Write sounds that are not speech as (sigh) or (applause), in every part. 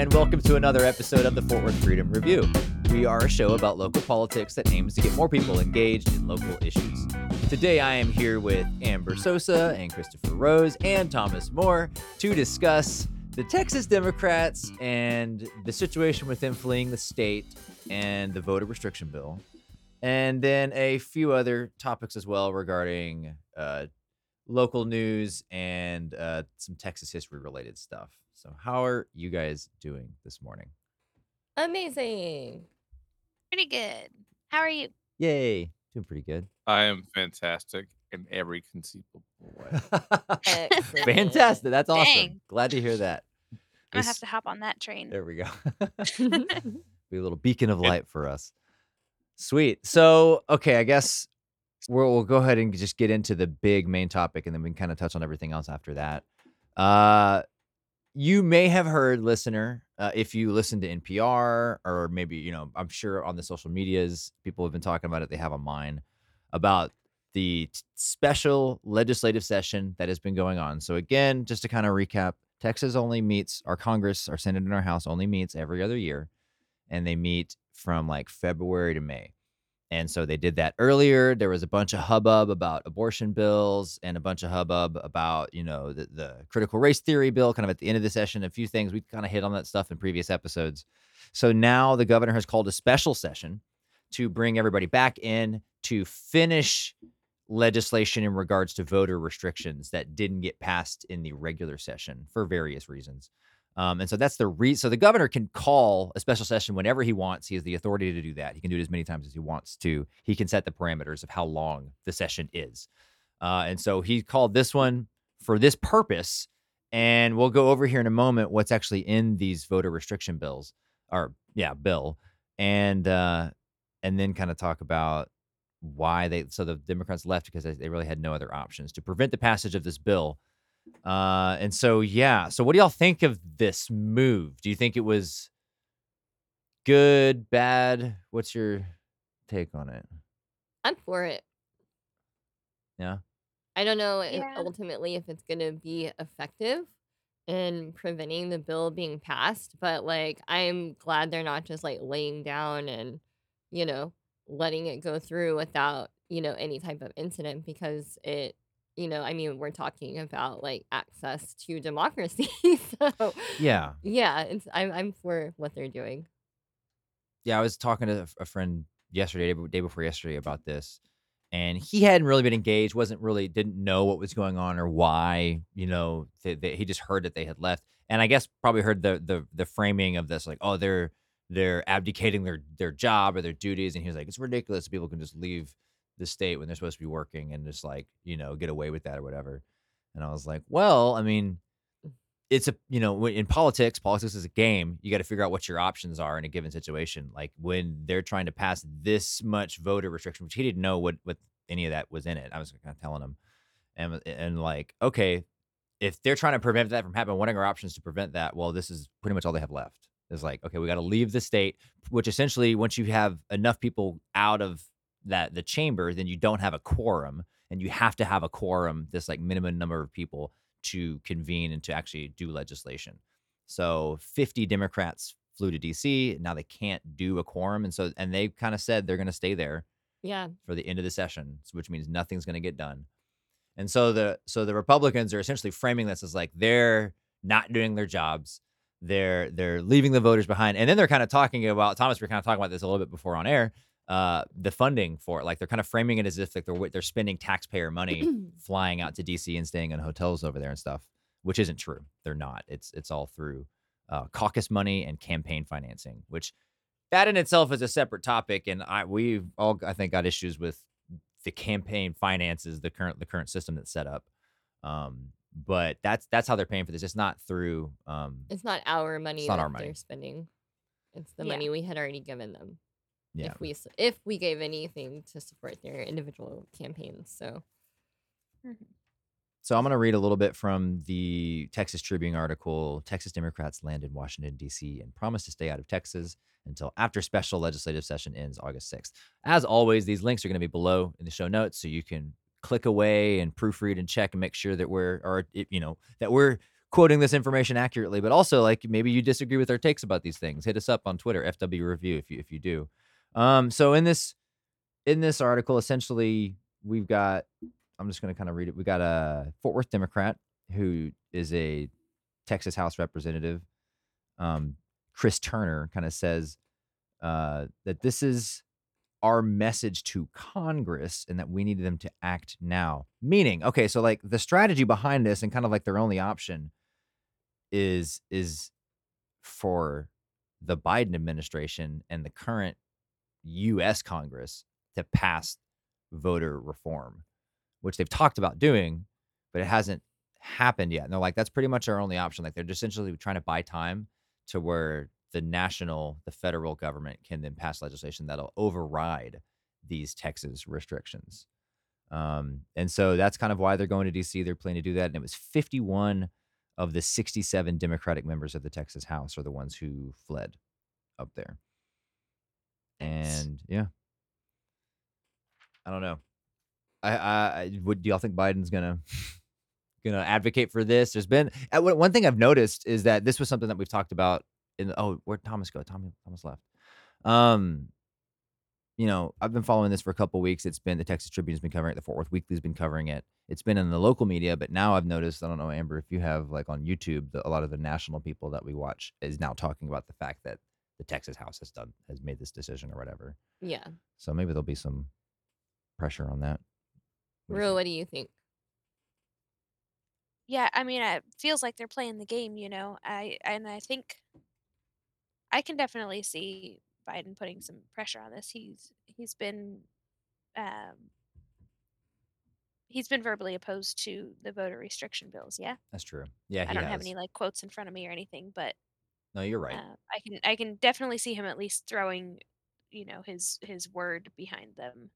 and welcome to another episode of the Fort Worth Freedom Review. We are a show about local politics that aims to get more people engaged in local issues. Today, I am here with Amber Sosa and Christopher Rose and Thomas Moore to discuss the Texas Democrats and the situation with them fleeing the state and the voter restriction bill, and then a few other topics as well regarding uh, local news and uh, some Texas history related stuff. So, how are you guys doing this morning? Amazing. Pretty good. How are you? Yay, doing pretty good. I am fantastic in every conceivable way. Excellent. Fantastic. That's awesome. Dang. Glad to hear that. I'm gonna have to hop on that train. There we go. (laughs) (laughs) Be a little beacon of light for us. Sweet. So, okay, I guess we'll, we'll go ahead and just get into the big main topic and then we can kind of touch on everything else after that. Uh, you may have heard, listener, uh, if you listen to NPR or maybe, you know, I'm sure on the social medias, people have been talking about it. They have on mine about the t- special legislative session that has been going on. So, again, just to kind of recap, Texas only meets, our Congress, our Senate, and our House only meets every other year. And they meet from like February to May. And so they did that earlier. There was a bunch of hubbub about abortion bills and a bunch of hubbub about, you know, the, the critical race theory bill kind of at the end of the session. A few things we kind of hit on that stuff in previous episodes. So now the governor has called a special session to bring everybody back in to finish legislation in regards to voter restrictions that didn't get passed in the regular session for various reasons. Um, and so that's the re. So the governor can call a special session whenever he wants. He has the authority to do that. He can do it as many times as he wants to. He can set the parameters of how long the session is. Uh, and so he called this one for this purpose. And we'll go over here in a moment what's actually in these voter restriction bills, or yeah, bill, and uh, and then kind of talk about why they. So the Democrats left because they, they really had no other options to prevent the passage of this bill. Uh, and so yeah. So what do y'all think of this move? Do you think it was good, bad? What's your take on it? I'm for it. Yeah. I don't know if Yeah. ultimately if it's going to be effective in preventing the bill being passed, but like I'm glad they're not just like laying down and, you know, letting it go through without, you know, any type of incident because it, you know, I mean, we're talking about like access to democracy. (laughs) so, Yeah. yeah, it's I'm I'm for what they're doing. yeah, I was talking to a friend yesterday, day before yesterday, about this, and he hadn't really been engaged, wasn't really, didn't know what was going on or why, you know, they, they, he just heard that they had left, and I guess probably heard the the the framing of this, like, oh, they're they're abdicating their their job or their duties, and he was like, it's ridiculous people can just leave the state when they're supposed to be working and just like you know get away with that or whatever, and I was like, well, I mean mm. it's a you know in politics politics is a game. You got to figure out what your options are in a given situation. Like when they're trying to pass this much voter restriction which he didn't know what what any of that was in it. I was kind of telling him. And and like okay if they're trying to prevent that from happening what are our options to prevent that? Well this is pretty much all they have left. Is like okay we got to leave the state which essentially once you have enough people out of that the chamber then you don't have a quorum and you have to have a quorum this like minimum number of people to convene and to actually do legislation. So 50 Democrats flew to DC. Now they can't do a quorum. And so, and they kind of said they're going to stay there Yeah. for the end of the session, which means nothing's going to get done. And so the, so the Republicans are essentially framing this as like they're not doing their jobs. They're, they're leaving the voters behind. And then they're kind of talking about, Thomas, we are kind of talking about this a little bit before on air, uh, the funding for it. Like they're kind of framing it as if like they're, they're spending taxpayer money (clears throat) flying out to DC and staying in hotels over there and stuff, which isn't true. They're not. It's it's all through uh, caucus money and campaign financing, which that in itself is a separate topic. And I we've all I think got issues with the campaign finances, the current the current system that's set up. Um, but that's that's how they're paying for this. It's not through um, It's not our money It's not that our money. they're spending. It's the Yeah. money we had already given them. Yeah. If we if we gave anything to support their individual campaigns. So mm-hmm. So I'm going to read a little bit from the Texas Tribune article. Texas Democrats land in Washington, D.C. and promise to stay out of Texas until after special legislative session ends August 6th. As always, these links are going to be below in the show notes, so you can click away and proofread and check and make sure that we're, or you know, that we're quoting this information accurately, but also like maybe you disagree with our takes about these things. Hit us up on Twitter, FW Review, if you if you do. Um, so in this in this article, essentially, we've got. I'm just going to kind of read it. We got a Fort Worth Democrat who is a Texas House representative. Um, Chris Turner kind of says uh, that this is our message to Congress and that we need them to act now. Meaning, okay, so like the strategy behind this and kind of like their only option is is for the Biden administration and the current US Congress to pass voter reform, which they've talked about doing, but it hasn't happened yet. And they're like, that's pretty much our only option. Like they're just essentially trying to buy time to where the national, the federal government can then pass legislation that'll override these Texas restrictions. Um, and so that's kind of why they're going to DC. They're planning to do that. And it was 51 of the 67 Democratic members of the Texas House are the ones who fled up there. And yeah, I don't know. I, I, would. Do y'all think Biden's gonna gonna advocate for this? There's been uh, one thing I've noticed is that this was something that we've talked about in. The, oh, where'd Thomas go? Tommy Thomas left. Um, you know, I've been following this for a couple weeks. It's been the Texas Tribune has been covering it. The Fort Worth Weekly's been covering it. It's been in the local media, but now I've noticed. I don't know, Amber, if you have like on YouTube, the, a lot of the national people that we watch is now talking about the fact that the Texas House has done has made this decision or whatever. Yeah. So maybe there'll be some pressure on that. What do Ru, what do you think? Yeah, I mean, it feels like they're playing the game, you know. I and I think I can definitely see Biden putting some pressure on this. He's he's been um he's been verbally opposed to the voter restriction bills, yeah? That's true. Yeah, I don't have any like quotes in front of me or anything, but No, you're right. uh, I can I can definitely see him at least throwing, you know, his his word behind them,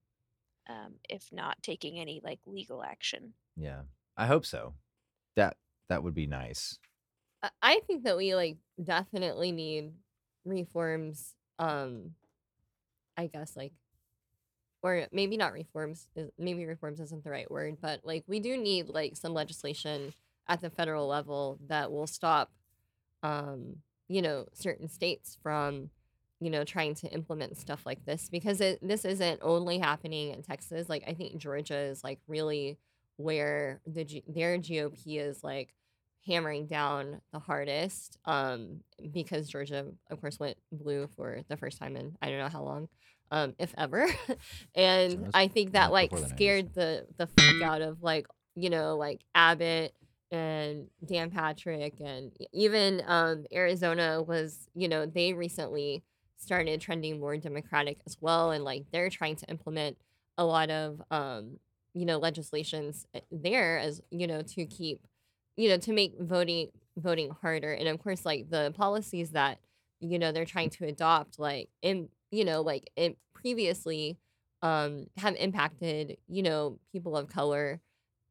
um, if not taking any like legal action. Yeah, I hope so. That that would be nice. I- I think that we like definitely need reforms. Um, I guess like, or maybe not reforms. is- Maybe reforms isn't the right word, but like we do need like some legislation at the federal level that will stop, um, you know, certain states from, you know, trying to implement stuff like this because it this isn't only happening in Texas. Like I think Georgia is like really where the G- their GOP is like hammering down the hardest um because Georgia of course went blue for the first time in I don't know how long um if ever (laughs) and that's I think that like before the 90s. scared the the fuck out of like you know like Abbott and Dan Patrick and even um Arizona was you know they recently started trending more democratic as well and like they're trying to implement a lot of um you know legislations uh, there as you know to keep you know to make voting voting harder. And of course like the policies that you know they're trying to adopt like in you know like in previously um have impacted you know people of color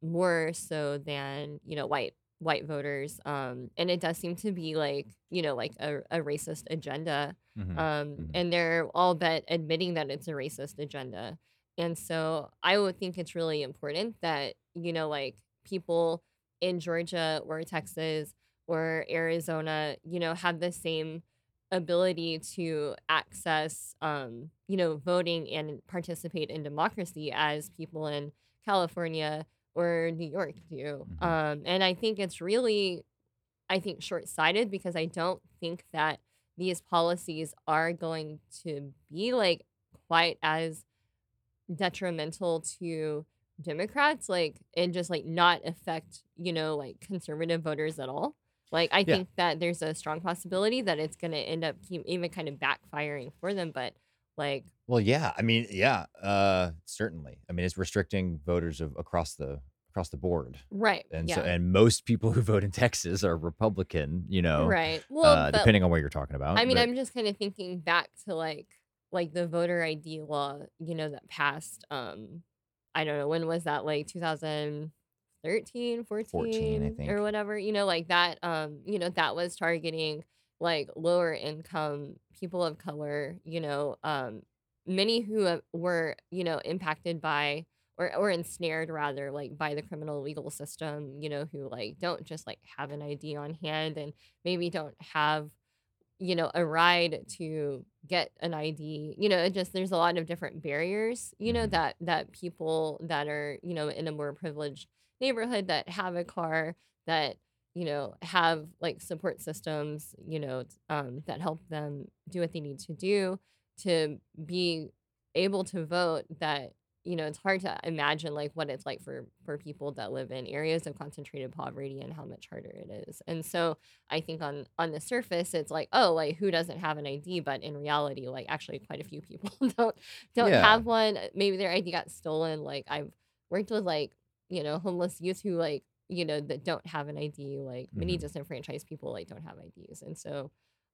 more so than you know white white voters um and it does seem to be like you know like a, a racist agenda Mhm. um Mhm. and they're all but admitting that it's a racist agenda and so i would think it's really important that you know like people in georgia or texas or arizona you know have the same ability to access um you know voting and participate in democracy as people in california or new york do Mhm. um and i think it's really I think short sighted because I don't think that these policies are going to be like quite as detrimental to Democrats, like and just like not affect, you know, like conservative voters at all. Like I Yeah. think that there's a strong possibility that it's gonna end up keep, even kind of backfiring for them. But like Well, yeah. I mean, yeah. Uh, certainly. I mean, it's restricting voters of across the across the board, right, and yeah. so and most people (laughs) who vote in Texas are Republican. You know, right. Well, uh, but depending on what you're talking about. I mean, but- I'm just kind of thinking back to like like the voter ID law, you know, that passed um I don't know, when was that? Like 2013, 14, 14, I think. or whatever. You know, like that um, you know, that was targeting like lower income people of color, you know, um many who were, you know, impacted by or or ensnared rather like by the criminal legal system, you know, who like don't just like have an ID on hand and maybe don't have you know, a ride to get an ID. You know, it just there's a lot of different barriers, you know, Mhm. that that people that are, you know, in a more privileged neighborhood that have a car that, you know, have like support systems, you know, um, that help them do what they need to do to be able to vote that you know it's hard to imagine like what it's like for for people that live in areas of concentrated poverty and how much harder it is and so I think on on the surface it's like, oh, like who doesn't have an ID? But in reality, like actually quite a few people (laughs) don't don't Yeah. have one. Maybe their ID got stolen. Like I've worked with like, you know, homeless youth who like, you know, that don't have an ID, like many Mhm. disenfranchised people like don't have IDs. And so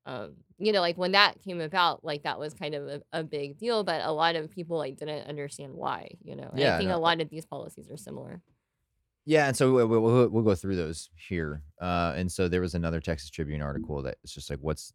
um, you know, like when that came about, like that was kind of a, a big deal, but a lot of people like didn't understand why, you know. And I think no, a lot of these policies are similar. Yeah, and so we- we- we'll, we'll go through those here. Uh, and so there was another Texas Tribune article that it's just like what's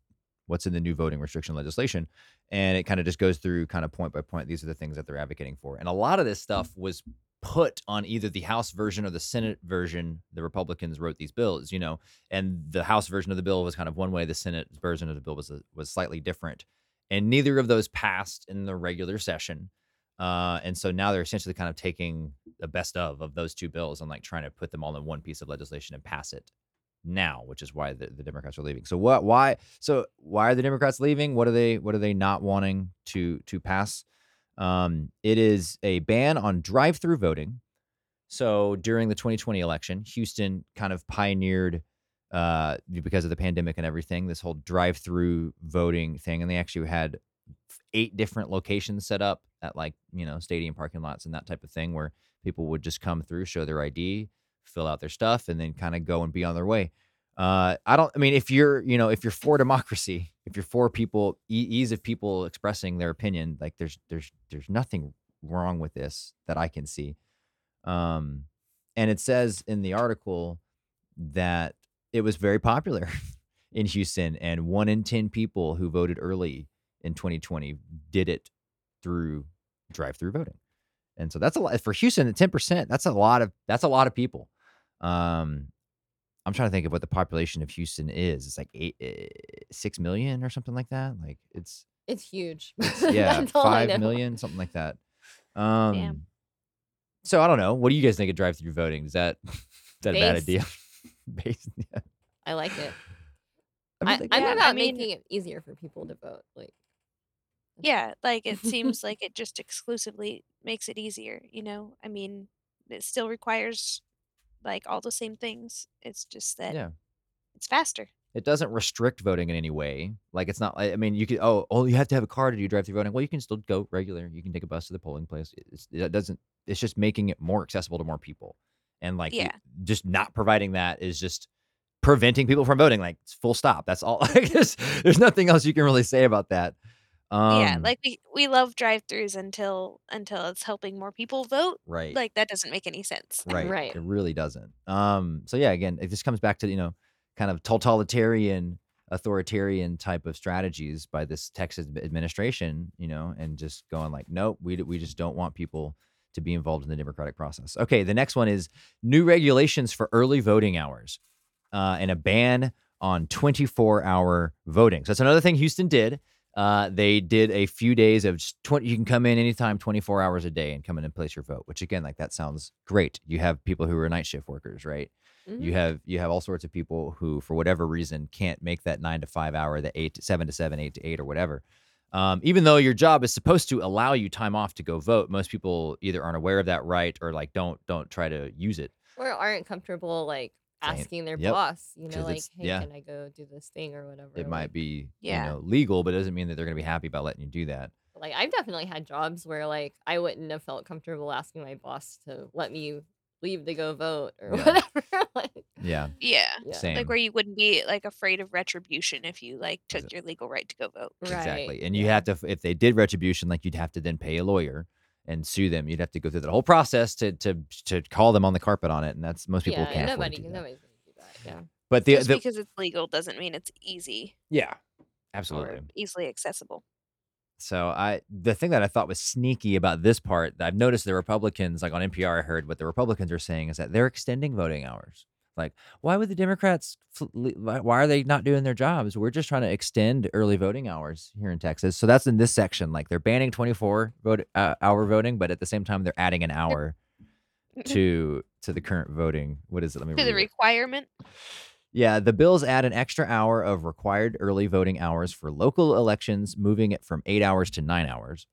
what's in the new voting restriction legislation, and it kind of just goes through kind of point by point. These are the things that they're advocating for, and a lot of this stuff was put on either the House version or the Senate version. The Republicans wrote these bills, you know, and the House version of the bill was kind of one way. The Senate version of the bill was was slightly different, and neither of those passed in the regular session. Uh, and so now they're essentially kind of taking the best of of those two bills and like trying to put them all in one piece of legislation and pass it now, which is why the, the Democrats are leaving. So what? Why? So why are the Democrats leaving? What are they? What are they not wanting to to pass? Um, it is a ban on drive-through voting. So during the 2020 election, Houston kind of pioneered uh because of the pandemic and everything this whole drive-through voting thing and they actually had eight different locations set up at like you know stadium parking lots and that type of thing where people would just come through show their id fill out their stuff and then kind of go and be on their way uh i don't i mean if you're you know if you're for democracy if you're for people ease of people expressing their opinion like there's there's there's nothing wrong with this that i can see um and it says in the article that it was very popular (laughs) in Houston, and one in 10 people who voted early in 2020 did it through drive through voting. And so that's a lot for Houston at 10%. That's a lot of that's a lot of people. Um, I'm trying to think of what the population of Houston is. It's like eight, eh, six million or something like that. Like it's, It's huge. it's (laughs) yeah, That's all I five know. million, something like that. Um, Damn. so I don't know. What do you guys think of drive through voting? Is that (laughs) is that a bad idea? (laughs) Base, yeah. I like it. I mean, I, like, I'm Yeah, I mean- making it easier for people to vote. Like, Yeah, like it seems like it just exclusively makes it easier, you know? I mean, it still requires like all the same things. It's just that yeah. it's faster. It doesn't restrict voting in any way. Like it's not. I mean, you could. Oh, oh, you have to have a car to do drive-through voting. Well, you can still go regular. You can take a bus to the polling place. It's, it doesn't. It's just making it more accessible to more people, and like Yeah. just not providing that is just preventing people from voting. Like full stop. That's all. (laughs) Like, there's, there's nothing else you can really say about that. Um, yeah, like we we love drive-throughs until until it's helping more people vote. right. Like that doesn't make any sense. right Right. (laughs) it really doesn't um so yeah again it just comes back to you know kind of totalitarian authoritarian type of strategies by this texas admi- administration you know and just going like nope we, d- we just don't want people to be involved in the democratic process okay the next one is new regulations for early voting hours uh, and a ban on 24 hour voting so that's another thing houston did uh, they did a few days of just 20 you can come in anytime 24 hours a day and come in and place your vote which again like that sounds great. You have people who are night shift workers right? Mhm. you have you have all sorts of people who for whatever reason can't make that nine to five hour the eight to seven to seven eight to eight or whatever. Um, even though your job is supposed to allow you time off to go vote most people either aren't aware of that right or like don't don't try to use it. Or aren't comfortable like asking their yep, boss, you know, like, hey, yeah. can I go do this thing or whatever? it like, might be Yeah. you know legal but it doesn't mean that they're going to be happy about letting you do that Like I've definitely had jobs where like I wouldn't have felt comfortable asking my boss to let me leave to go vote or Yeah. whatever. (laughs) like, yeah Yeah. yeah. same Like where you wouldn't be like afraid of retribution if you like took your legal right to go vote. Exactly. And you yeah. have to, if they did retribution, like you'd have to then pay a lawyer and sue them. You'd have to go through the whole process to to to call them on the carpet on it. And that's most people yeah, can't afford nobody, to do that. nobody's gonna do that. Yeah. But the, Just the because it's legal doesn't mean it's easy yeah, or absolutely. easily accessible. So I the thing that I thought was sneaky about this part, I've noticed the Republicans, like on NPR, I heard what the Republicans are saying is that they're extending voting hours. Like, why would the Democrats? Why are they not doing their jobs? We're just trying to extend early voting hours here in Texas. So that's in this section. Like they're banning 24 vote uh, hour voting, but at the same time they're adding an hour (laughs) to to the current voting. What is it? Let me to the it. requirement. Yeah, the bills add an extra hour of required early voting hours for local elections, moving it from eight hours to nine hours.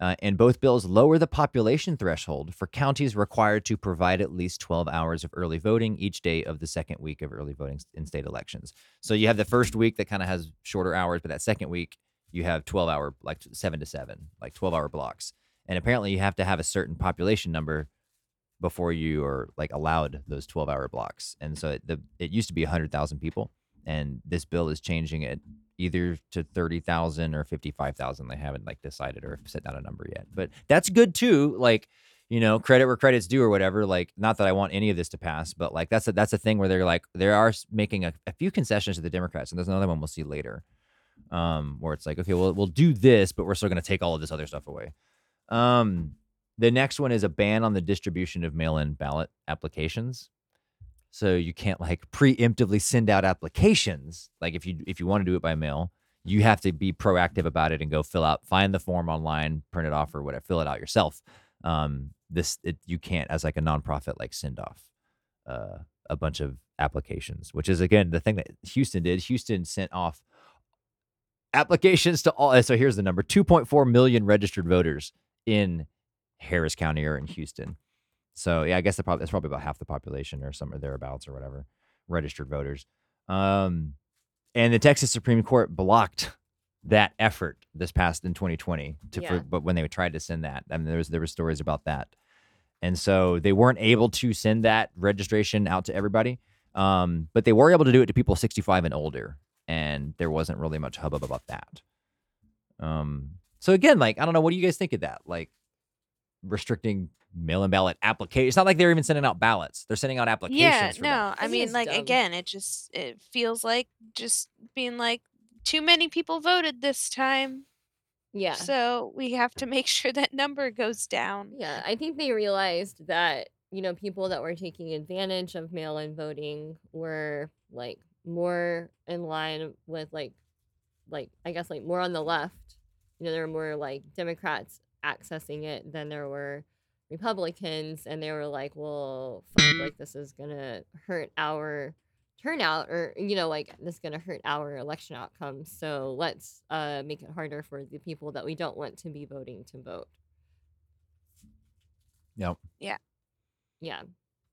Uh, and both bills lower the population threshold for counties required to provide at least 12 hours of early voting each day of the second week of early voting in state elections. So you have the first week that kind of has shorter hours, but that second week you have 12 hour, like seven to seven, like 12 hour blocks. And apparently you have to have a certain population number before you are like allowed those 12 hour blocks. And so it, the it used to be 100,000 people and this bill is changing it either to 30,000 or 55,000. They haven't like decided or set down a number yet. But that's good too. Like, you know, credit where credit's due or whatever. Like, not that I want any of this to pass, but like that's a that's a thing where they're like they are making a, a few concessions to the Democrats, and there's another one we'll see later, um, where it's like, okay, well, we'll do this, but we're still going to take all of this other stuff away. Um, the next one is a ban on the distribution of mail-in ballot applications. So you can't like preemptively send out applications. Like if you if you want to do it by mail, you have to be proactive about it and go fill out, find the form online, print it off or whatever, fill it out yourself. Um, this it, you can't as like a nonprofit like send off uh, a bunch of applications, which is again the thing that Houston did. Houston sent off applications to all. So here's the number: 2.4 million registered voters in Harris County or in Houston. So yeah, I guess probably, that's probably about half the population or somewhere thereabouts or whatever registered voters. Um, and the Texas Supreme Court blocked that effort this past in 2020. To Yeah. for, but when they tried to send that, I mean, there was there were stories about that, and so they weren't able to send that registration out to everybody. Um, but they were able to do it to people 65 and older, and there wasn't really much hubbub about that. Um, so again, like I don't know, what do you guys think of that? Like restricting mail-in ballot application. It's not like they're even sending out ballots; they're sending out applications. Yeah, for no, ballots. I I mean, like dumb. again, it just it feels like just being like too many people voted this time, Yeah. so we have to make (laughs) sure that number goes down. Yeah, I think they realized that, you know, people that were taking advantage of mail-in voting were like more in line with like like I guess like more on the left. You know, there were more like Democrats accessing it than there were Republicans and they were like, "Well, fuck, like this is going to hurt our turnout or you know, like this is going to hurt our election outcomes. So let's uh make it harder for the people that we don't want to be voting to vote." Yep. Yeah. Yeah,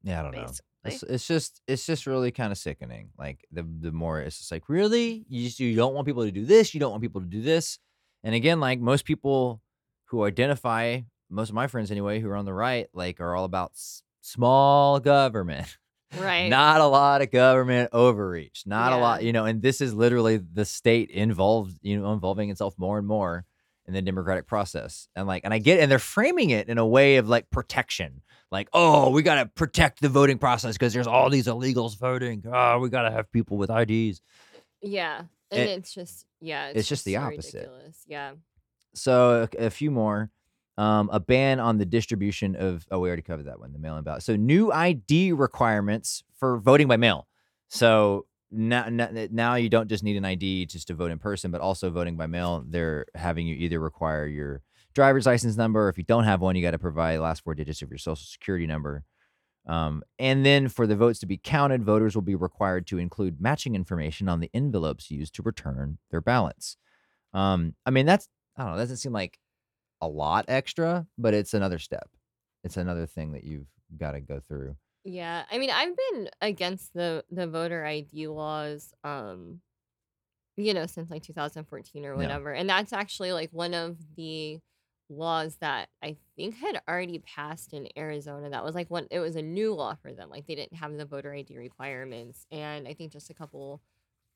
Yeah, I don't know. It's, it's just it's just really kind of sickening. Like the the more it's just like really you just, you don't want people to do this, you don't want people to do this, and again, like most people who identify, most of my friends anyway, who are on the right, like are all about s- small government, (laughs) Right. not a lot of government overreach, not a lot, you know. And this is literally the state involved, you know, involving itself more and more in the democratic process, and like, and I get, and they're framing it in a way of like protection like, oh, we got to protect the voting process because there's all these illegals voting. Oh, we got to have people with IDs. Yeah. And It- it's just yeah, it's just the so opposite. ridiculous. Yeah. So a, a few more. Um, a ban on the distribution of, oh, we already covered that one, the mail in ballot. So new ID requirements for voting by mail. So now, now, you don't just need an ID just to vote in person, but also voting by mail. They're having you either require your driver's license number. Or if you don't have one, you got to provide last four digits of your social security number. Um, and then for the votes to be counted, voters will be required to include matching information on the envelopes used to return their ballots. Um, I mean, that's, I don't know, doesn't seem like a lot extra, but it's another step. It's another thing that you've got to go through. Yeah. I mean, I've been against the the voter ID laws um you know, since like 2014 or Yeah. whatever. And that's actually like one of the laws that I think had already passed in Arizona. That was like one it was a new law for them. Like they didn't have the voter ID requirements. And I think just a couple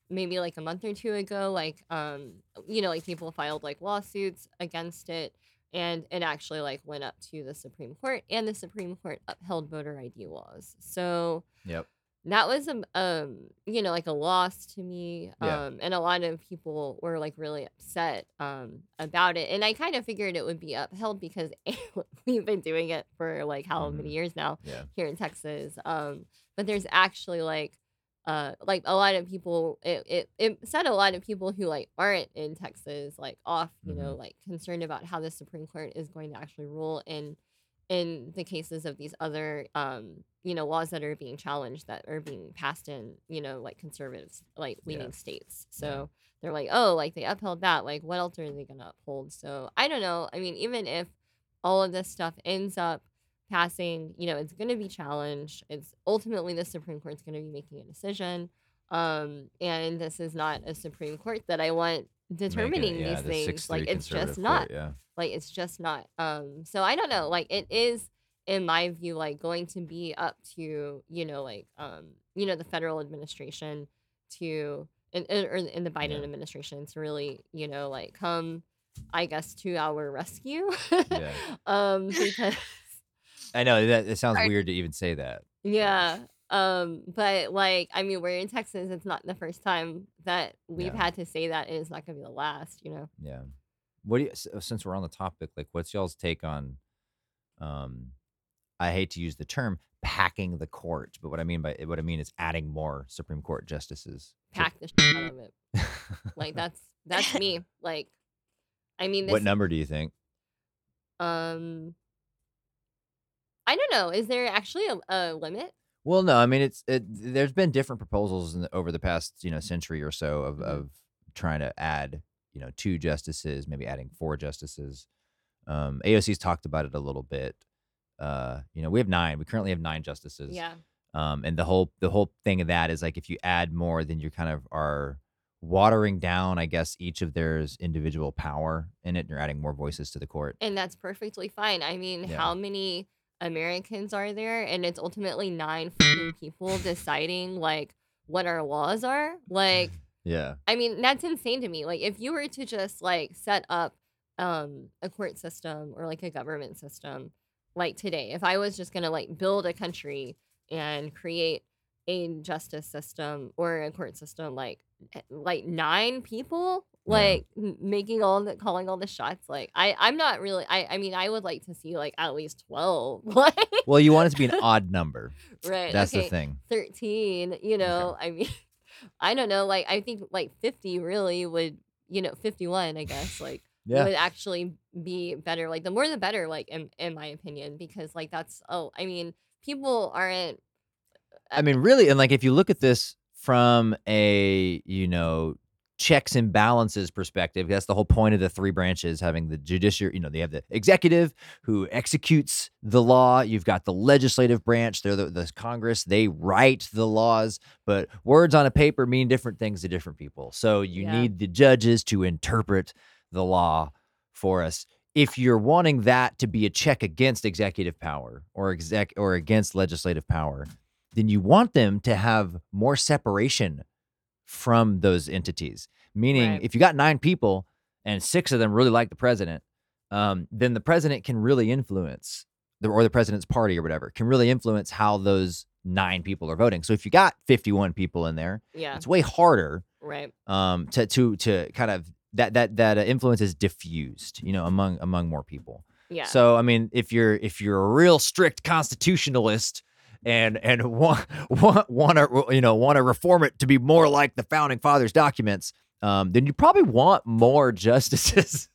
maybe like a month or two ago, like um, you know, like people filed like lawsuits against it and it actually like went up to the Supreme Court and the Supreme Court upheld voter ID laws. So Yep. that was a um you know like a loss to me Yeah. um and a lot of people were like really upset um about it and i kind of figured it would be upheld because (laughs) we've been doing it for like how many Mhm. years now Yeah. here in texas um but there's actually like uh like a lot of people it, it it set a lot of people who like aren't in texas like off you know Mhm. like concerned about how the supreme court is going to actually rule in in the cases of these other um you know laws that are being challenged that are being passed in you know like conservatives like Yeah. leaning states Yeah. so they're like oh like they upheld that like what else are they going to uphold so i don't know i mean even if all of this stuff ends up passing you know it's going to be challenged it's ultimately the supreme court's going to be making a decision um and this is not a supreme court that i want Making it- determining yeah, these the things like it's just not court, Yeah. like it's just not. Um so I don't know. Like it is in my view like going to be up to, you know, like um, you know, the federal administration to in, in, or in the Biden Yeah. administration to really, you know, like come I guess to our rescue. Yeah. (laughs) um because (laughs) I know that it sounds weird to even say that. yeah. Um, but like I mean we're in Texas, it's not the first time that we've Yeah. had to say that and it's not gonna be the last, you know. Yeah. What do you s- since we're on the topic, like what's y'all's take on um I hate to use the term packing the court, but what I mean by what I mean is adding more Supreme Court justices. to- Pack the shit out of it. Like (laughs) that's that's me. Like I mean this what number do you think? um I don't know. Is there actually a, a limit? Well, no, I mean it's it, there's been different proposals in the, over the past you know century or so of Mhm. of trying to add you know two justices, maybe adding four justices. Um, AOC's talked about it a little bit. Uh, you know, we have nine. We currently have nine justices. Yeah. Um, and the whole the whole thing of that is like if you add more, then you kind of are watering down, I guess, each of theirs individual power in it. And you're adding more voices to the court. And that's perfectly fine. I mean, Yeah. how many Americans are there? And it's ultimately nine fucking people deciding like what our laws are. Like, (laughs) Yeah. I mean, that's insane to me. Like, if you were to just like set up um a court system or like a government system like today, if I was just gonna like build a country and create a justice system or a court system like eh, like nine people. Like m- making all the calling all the shots like i i'm not really i i mean i would like to see like at least 12 (laughs) like Well, you want it to be an odd number. right That's okay the thing. 13 you know i mean (laughs) i don't know like i think like 50 really would you know 51 i guess like Yeah. would actually be better like the more the better like in, in my opinion because like that's oh i mean people aren't I uh mean, really, and like if you look at this from a you know checks and balances perspective, that's the whole point of the three branches having the judiciary. You know, they have the executive who executes the law. You've got the legislative branch. They're the, the Congress. They write the laws, but words on a paper mean different things to different people. So you Yeah. need the judges to interpret the law for us. If you're wanting that to be a check against executive power or exec or against legislative power, then you want them to have more separation from those entities. Meaning, Right. if you got nine people and six of them really like the president, um, then the president can really influence the or the president's party or whatever can really influence how those nine people are voting. So if you got 51 people in there, yeah it's way harder right um, to to to kind of that that that uh, influence is diffused, you know, among among more people. yeah So I mean, if you're if you're a real strict constitutionalist and and want want want to you know want to reform it to be more like the founding fathers documents, um, then you probably want more (laughs) justices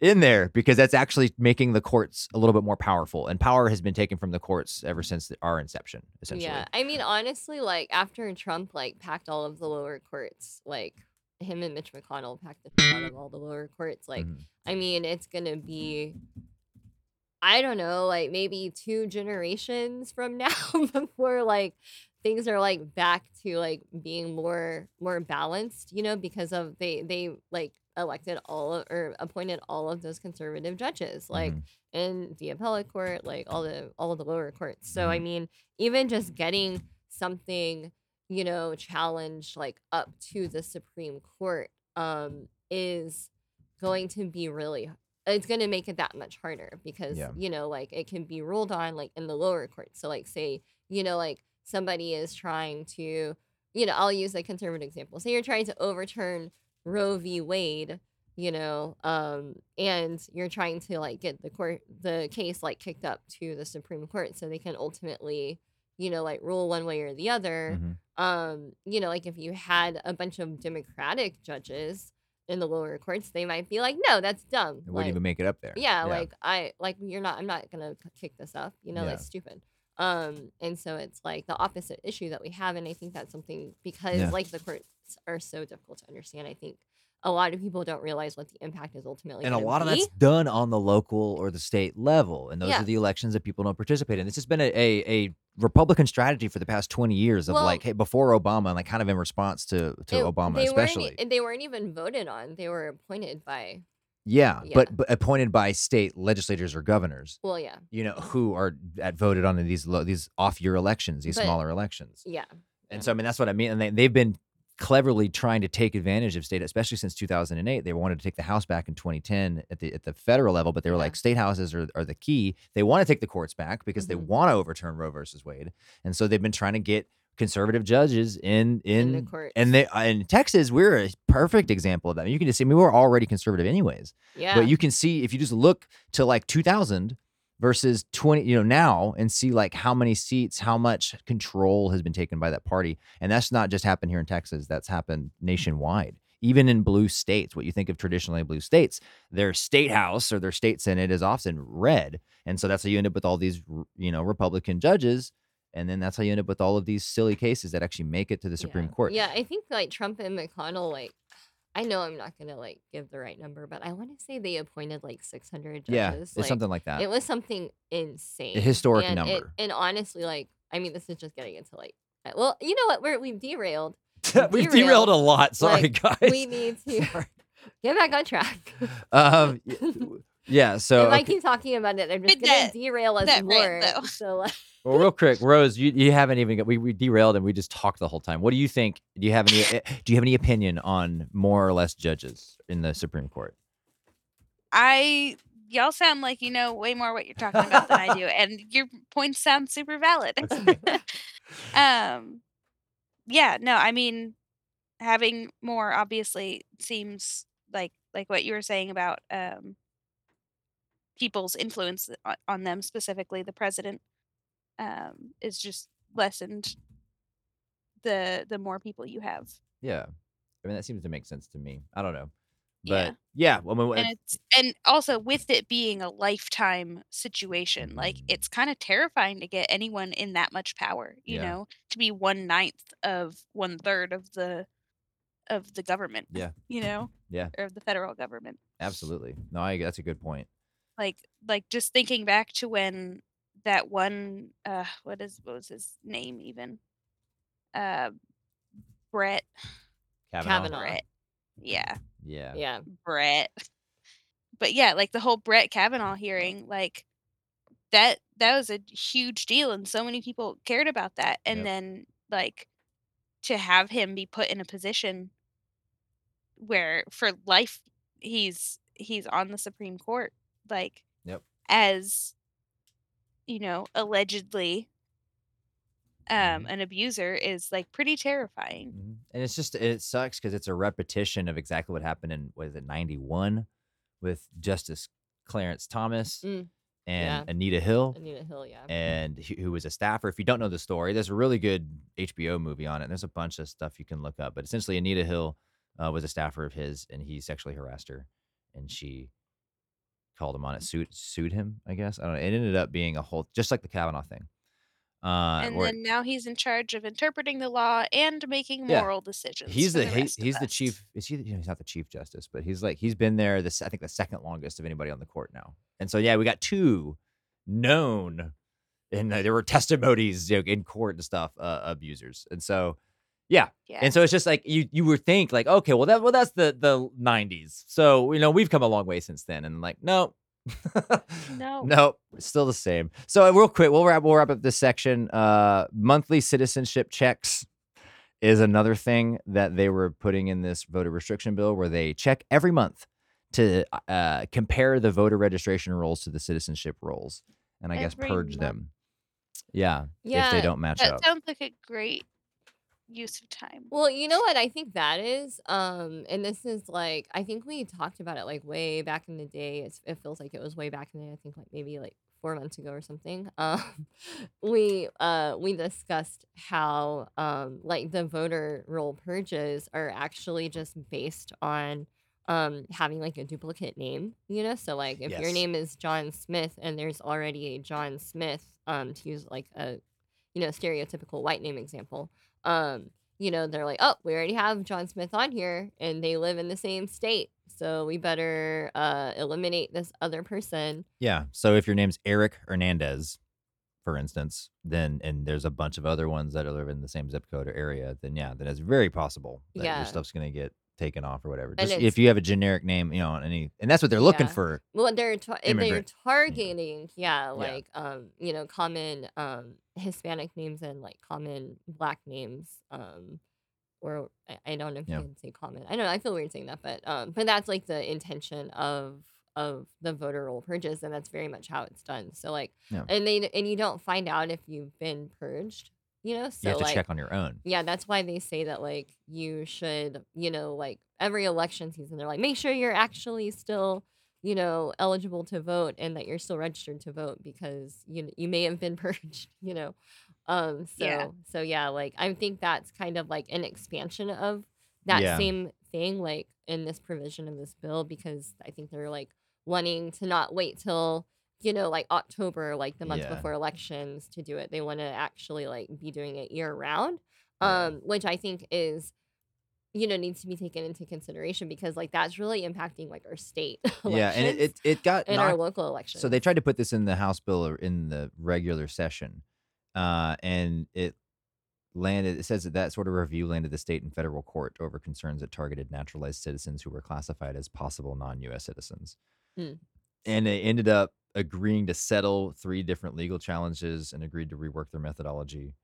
in there because that's actually making the courts a little bit more powerful, and power has been taken from the courts ever since our inception, essentially. Yeah, I mean, honestly, like after Trump like packed all of the lower courts, like him and Mitch McConnell packed the out of all the lower courts. Like, Mhm. I mean, it's gonna be, I don't know, like maybe two generations from (laughs) now before like things are like back to like being more more balanced, you know, because of they they like elected all of, or appointed all of those conservative judges, like Mhm. in the appellate court, like all the all of the lower courts. So I Mhm. mean, even just getting something, you know, challenged like up to the Supreme Court um is going to be really it's going to make it that much harder because Yeah. you know like it can be ruled on like in the lower court so like say you know like somebody is trying to, you know, I'll use a conservative example. Say you're trying to overturn Roe v. Wade, you know, um, and you're trying to like get the court the case like kicked up to the Supreme Court so they can ultimately, you know, like rule one way or the other. Mhm. Um, you know, like if you had a bunch of Democratic judges in the lower courts, they might be like, no, that's dumb. It wouldn't Like, even make it up there. yeah, like I like you're not I'm not gonna kick this up. You know, Yeah. that's stupid. Um, and so it's like the opposite issue that we have, and I think that's something because Yeah. like the courts are so difficult to understand. I think a lot of people don't realize what the impact is ultimately. and a lot of that's done on the local or the state level and those Yeah. are the elections that people don't participate in this has been a, a, a republican strategy for the past 20 years of Well- like hey before obama and like kind of in response to to obama they especially weren't, they weren't even voted on. They were appointed by. yeah, Yeah. But, but appointed by state legislators or governors Well, yeah, you know who are at voted on in these lo- these off year elections these But- smaller elections yeah, and so i mean that's what i mean and they, they've been cleverly trying to take advantage of state especially since 2008 they wanted to take the house back in 2010 at the at the federal level but they were Yeah. like state houses are, are the key they want to take the courts back because they Mhm. want to overturn roe versus wade and so they've been trying to get conservative judges in in, in the court. and they uh, in texas we're a perfect example of that you can just see I mean, we were already conservative anyways yeah, but you can see if you just look to like 2000 versus 20 you know now and see like how many seats how much control has been taken by that party. And that's not just happened here in texas that's happened nationwide. Even in blue states what you think of traditionally blue states their state house or their state senate is often red. And so that's how you end up with all these you know republican judges. And then that's how you end up with all of these silly cases that actually make it to the supreme yeah. court. Yeah, I think like Trump and McConnell, like I know I'm not gonna like give the right number, but I want to say they appointed like 600 judges. yeah it's like, something like that It was something insane, a historic and it- number. and honestly, like I mean, this is just getting into like, well, you know what? We're we've derailed. (laughs) we've derailed, derailed a lot sorry like, guys We need (laughs) to Sorry. get back on track. (laughs) um yeah so if I keep talking about it, I'm just With gonna that- derail us that more. rant. So like, well real quick rose you, you haven't even got, we, we derailed and we just talked the whole time. What do you think? Do you have any eh, do you have any opinion on more or less judges in the supreme court? I y'all sound like you know way more what you're talking about than I do, (laughs) and your points sound super valid. (laughs) um, yeah, no, I mean, having more obviously seems like like what you were saying about um people's influence on, on them, specifically the president, um, is just lessened. The the more people you have, yeah i mean that seems to make sense to me i don't know Yeah. but yeah, well, I mean, and it's and also with it being a lifetime situation like Mhm. it's kind of terrifying to get anyone in that much power you Yeah. know to be one ninth of one third of the of the government Yeah. you know (clears throat) Yeah. or of the federal government absolutely no I, that's a good point like like just thinking back to when that one uh what is what was his name even uh brett Kavanaugh. Kavanaugh. brett yeah yeah yeah, Brett. But yeah, like the whole Brett Kavanaugh hearing, like that that was a huge deal and so many people cared about that. And Yep. then like to have him be put in a position where for life he's he's on the Supreme Court, like Yep. as you know, allegedly um Mhm. an abuser is like pretty terrifying. Mhm. And it's just it sucks because it's a repetition of exactly what happened in was it ninety one with Justice Clarence Thomas Mm, and yeah. Anita Hill, Anita Hill, yeah. and who who was a staffer. If you don't know the story, there's a really good HBO movie on it. And there's a bunch of stuff you can look up, but essentially Anita Hill uh, was a staffer of his, and he sexually harassed her, and she called him on it, sued sued him. I guess I don't know. It ended up being a whole just like the Kavanaugh thing. Uh, and where- then now he's in charge of interpreting the law and making Yeah. moral decisions. he's for the, he, rest of he's the us. chief is he the- he's not the chief justice but he's like he's been there this i think the second longest of anybody on the court now and so yeah we got two known and uh, there were testimonies you know, in court and stuff uh, abusers and so yeah Yeah. and so it's just like you you would think like okay well that well that's the the 90s so you know we've come a long way since then and like no (laughs) No. no still the same so real quick we'll wrap we'll wrap up this section uh monthly citizenship checks is another thing that they were putting in this voter restriction bill where they check every month to uh compare the voter registration rolls to the citizenship rolls and i guess purge month. them Yeah, if Yeah. they don't match That up. sounds like a great use of time. Well, you know what I think that is, um, and this is like I think we talked about it like way back in the day. It's, it feels like it was way back in the day. I think like maybe like four months ago or something. (laughs) Um, we uh we discussed how um like the voter roll purges are actually just based on um having like a duplicate name. You know, so like if your name is John Smith and there's already a John Smith, um, to use like a you know stereotypical white name example um, you know, they're like, oh, we already have John Smith on here and they live in the same state. So we better uh, eliminate this other person. Yeah. So if your name's Eric Hernandez, for instance, then and there's a bunch of other ones that are live in the same zip code or area, then yeah, then it's very possible that Yeah. your stuff's gonna get taken off or whatever. Just if you have a generic name, you know, on any, and that's what they're looking Yeah. for. Well, they're tar- they're targeting, yeah, like um, you know, common um Hispanic names and like common black names. Um, or I, I don't know if Yeah. you can say common. I don't know. I feel weird saying that, but um, but that's like the intention of of the voter roll purges, and that's very much how it's done. So like, Yeah. and they and you don't find out if you've been purged, you know. So You have to like, check on your own. yeah, that's why they say that like you should, you know, like every election season, they're like, make sure you're actually still, you know, eligible to vote and that you're still registered to vote because you you may have been (laughs) purged, you know. Um so Yeah. so yeah, like I think that's kind of like an expansion of that Yeah. same thing like in this provision of this bill because I think they're like wanting to not wait till you know like October like the month Yeah. before elections to do it. They want to actually like be doing it year round Yeah. um which i think is you know needs to be taken into consideration because like that's really impacting like our state (laughs) Yeah, and it, it, it got and our local elections So they tried to put this in the House bill or in the regular session, uh, and it landed. It says that that sort of review landed the state and federal court over concerns that targeted naturalized citizens who were classified as possible non-U.S. citizens, Hmm. and it ended up agreeing to settle three different legal challenges and agreed to rework their methodology.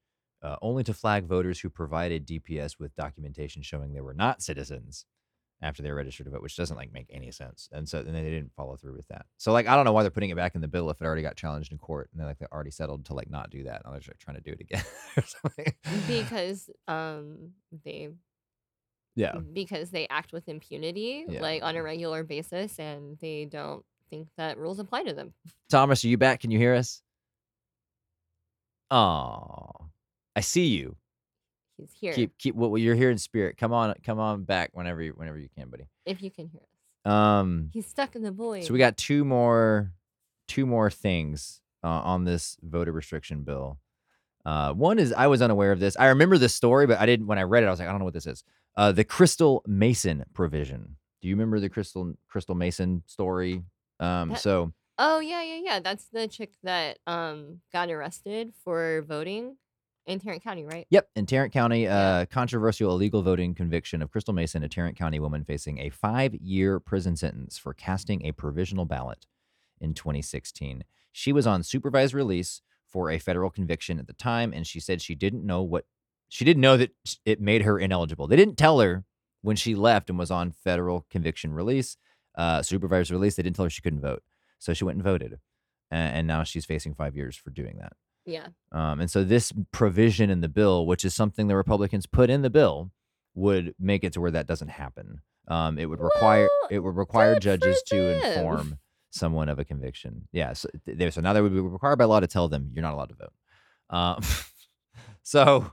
Uh, only to flag voters who provided DPS with documentation showing they were not citizens after they were registered to vote, which doesn't like make any sense. And so and they didn't follow through with that. So like I don't know why they're putting it back in the bill if it already got challenged in court and they like they already settled to like not do that. And they're just trying to do it again (laughs) or something. because um they yeah. because they act with impunity Yeah. like on a regular basis and they don't think that rules apply to them Thomas, are you back? Can you hear us? Oh, I see you. he's here Keep keep what you're here in spirit. Come on, come on back whenever you whenever you can, buddy. if you can hear us Um he's stuck in the void So we got two more, two more things uh, on this voter restriction bill. Uh, one is I was unaware of this. I remember this story, but I didn't. When I read it, I was like, I don't know what this is. Uh, the Crystal Mason provision. Do you remember the Crystal Crystal Mason story? Um, That- so oh yeah yeah yeah that's the chick that um got arrested for voting in tarrant county right Yep, in Tarrant County, Yeah. uh, controversial illegal voting conviction of Crystal Mason, a Tarrant County woman facing a five-year prison sentence for casting a provisional ballot in 2016. She was on supervised release for a federal conviction at the time, and she said she didn't know what she didn't know that it made her ineligible. They didn't tell her when she left and was on federal conviction release, uh, supervised release. They didn't tell her she couldn't vote, so she went and voted, a- and now she's facing five years for doing that. yeah Um, and so this provision in the bill, which is something the Republicans put in the bill, would make it to where that doesn't happen. Um, it would require Well, it would require judges to inform someone of a conviction. Yeah, so, th- there, so now they would be required by law to tell them you're not allowed to vote. Um, (laughs) so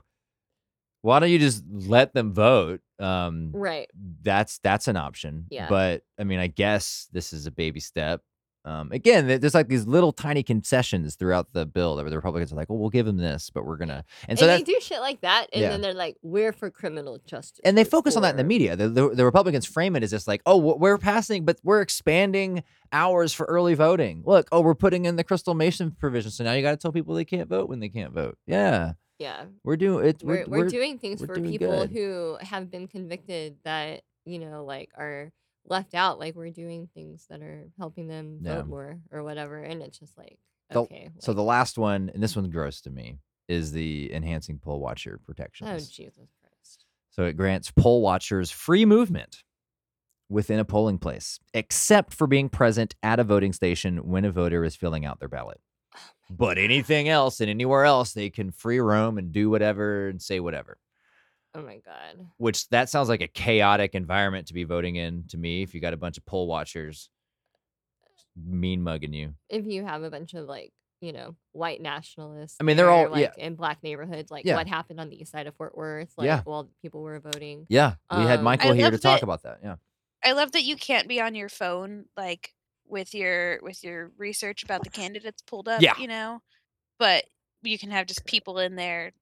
why don't you just let them vote? Um, right that's that's an option. Yeah. But I mean, I guess this is a baby step. Um, again, there's like these little tiny concessions throughout the bill that the Republicans are like, well, we'll give them this, but we're gonna, and and, so they do shit like that and Yeah. then they're like we're for criminal justice and they focus on that in the media. The, the, the Republicans frame it as just like, oh, we're passing, but we're expanding hours for early voting. Look, oh, we're putting in the Crystal Mason provision, so now you got to tell people they can't vote when they can't vote. Yeah, yeah we're doing it. we're, we're, doing things we're for doing people good. who have been convicted that you know like are left out like we're doing things that are helping them Yeah. vote more or whatever and it's just like The- okay So the last one, and this one's gross to me, is the enhancing poll watcher oh, protections. oh jesus christ So it grants poll watchers free movement within a polling place, except for being present at a voting station when a voter is filling out their ballot. But anything else and anywhere else, they can free roam and do whatever and say whatever. Oh my god. Which that sounds like a chaotic environment to be voting in to me. If you got a bunch of poll watchers mean mugging you, If you have a bunch of like, you know, white nationalists. I mean, they're there, all- like yeah. in black neighborhoods, like Yeah. what happened on the east side of Fort Worth, like Yeah. while people were voting. yeah, we had Um, Michael I here to talk that- about that. Yeah, I love that you can't be on your phone like with your with your research about the candidates pulled up, Yeah. you know. But you can have just people in there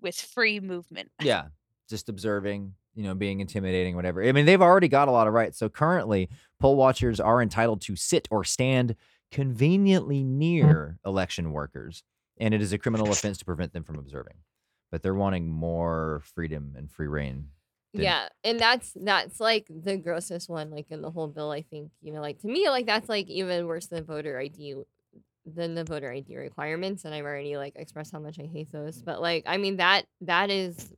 with free movement. yeah, just observing, you know, being intimidating, whatever. I mean, they've already got a lot of rights. So currently, poll watchers are entitled to sit or stand conveniently mm-hmm. near election workers, and it is a criminal offense to prevent them from observing. But they're wanting more freedom and free reign. Yeah, and that's that's like the grossest one, like in the whole bill. I think you know, like to me, like that's like even worse than voter ID, than the voter ID requirements. And I've already like expressed how much I hate those. But like, I mean that that is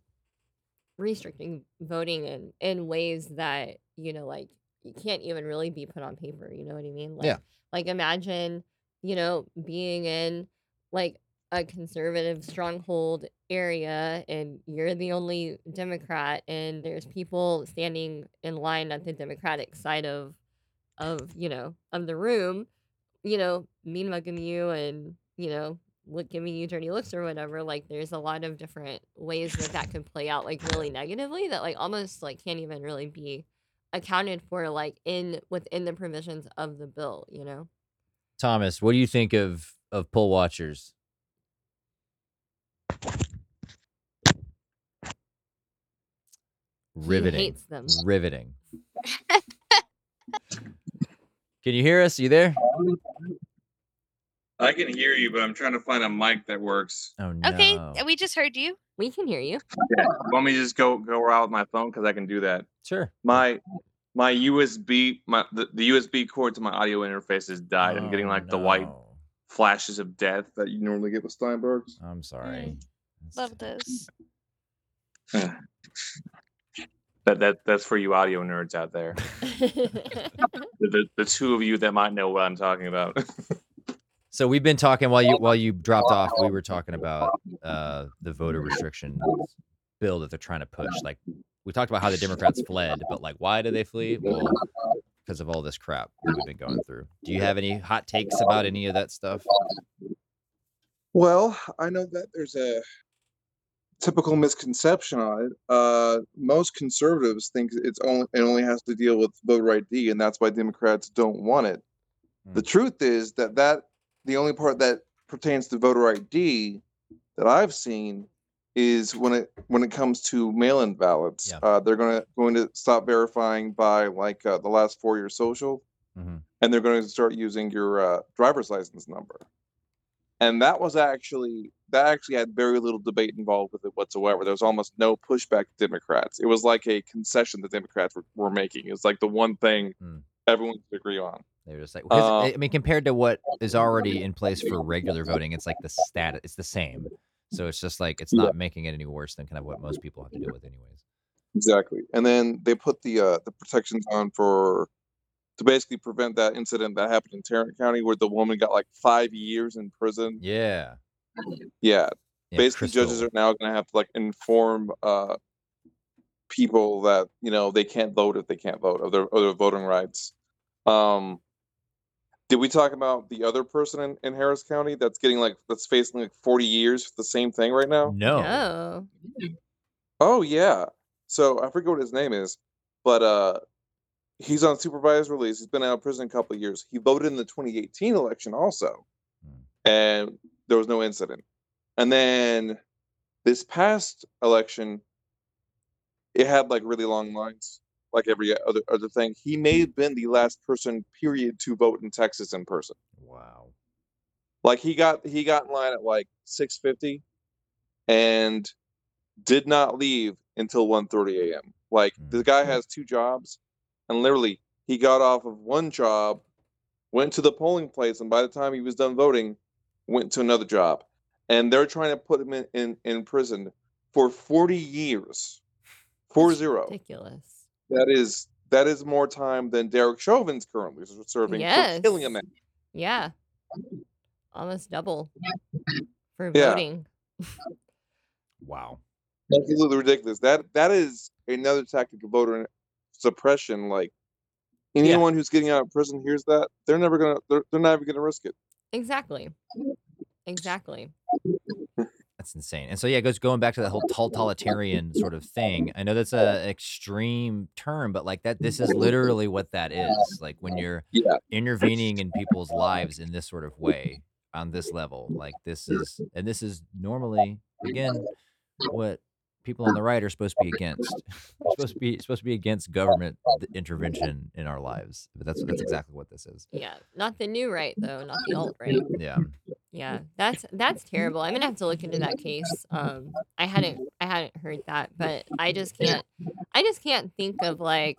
restricting voting in in ways that you know, like you can't even really be put on paper. You know what I mean? Like, Yeah. Like imagine, you know, being in like a conservative stronghold area and you're the only mm-hmm. Democrat and there's people standing in line at the Democratic side of of, you know, of the room, you know, mean mugging you and, you know, look giving you dirty looks or whatever. Like there's a lot of different ways that that could play out like really negatively that like almost like can't even really be accounted for like in within the provisions of the bill, you know? Thomas, what do you think of of poll watchers? Riveting. He hates them. Riveting. (laughs) Can you hear us? You there? I can hear you, but I'm trying to find a mic that works. Oh no. Okay, we just heard you. We can hear you. Yeah. Want me just go go out with my phone because I can do that. Sure. My my USB my the, the USB cord to my audio interface has died. I'm getting Oh, like the oh, white flashes of death that you normally get with Steinbergs. I'm sorry. Mm, That's- Love those. (sighs) (laughs) That that that's for you audio nerds out there. (laughs) The, the, the two of you that might know what I'm talking about. (laughs) So we've been talking while you while you dropped off. We were talking about uh, the voter restriction bill that they're trying to push. Like we talked about how the Democrats fled, but like why did they flee? Well, because of all this crap that we've been going through. Do you have any hot takes about any of that stuff? Well, I know that there's a typical misconception on it. Uh, most conservatives think it's only it only has to deal with voter ID, and that's why Democrats don't want it. The Hmm. truth is that that the only part that pertains to voter ID that I've seen is when it when it comes to mail-in ballots. Yeah. Uh, they're gonna going to stop verifying by like uh, the last four year social Mhm. and they're going to start using your uh, driver's license number. And that was actually that actually had very little debate involved with it whatsoever. There was almost no pushback to Democrats. It was like a concession the Democrats were, were making. It was like the one thing Hmm. everyone could agree on. They were just like, Uh, I mean, compared to what is already in place for regular voting, it's like the stat, it's the same. So it's just like it's Yeah. not making it any worse than kind of what most people have to deal with, anyways. Exactly. And then they put the uh, the protections on for to basically prevent that incident that happened in Tarrant County where the woman got like five years in prison. Yeah. Yeah, yeah basically judges are now going to have to like inform uh people that you know they can't vote if they can't vote of their, of their voting rights um did we talk about the other person in, in harris county that's getting like that's facing like 40 years for the same thing right now No. Oh. oh yeah so i forget what his name is but uh he's on supervised release he's been out of prison a couple of years he voted in the 2018 election also Hmm. and there was no incident and then this past election it had like really long lines like every other other thing he may have been the last person period to vote in texas in person Wow. like he got he got in line at like 650 and did not leave until 1:30 a.m. Like the mm. guy has two jobs and literally he got off of one job, went to the polling place and by the time he was done voting, went to another job. And they're trying to put him in in, in prison for 40 years. 40. Ridiculous. That is that is more time than Derek Chauvin's currently serving Yes. for killing a man. Yeah. almost double for Yeah. voting. Wow. absolutely ridiculous. That that is another tactic of voter suppression. Like anyone who's getting out of prison hears that, they're never gonna they're, they're not even gonna risk it. Exactly. Exactly. (laughs) That's insane. And so yeah, it goes going back to that whole totalitarian sort of thing. I know that's a extreme term, but like that this is literally what that is. Like when you're Yeah. intervening in people's lives in this sort of way on this level. Like this is and this is normally again what people on the right are supposed to be against. (laughs) supposed to be supposed to be against government intervention in our lives. But that's that's exactly what this is. Yeah. Not the new right though, not the alt right. Yeah. Yeah, that's that's terrible. I'm gonna have to look into that case. Um, I hadn't I hadn't heard that, but I just can't I just can't think of like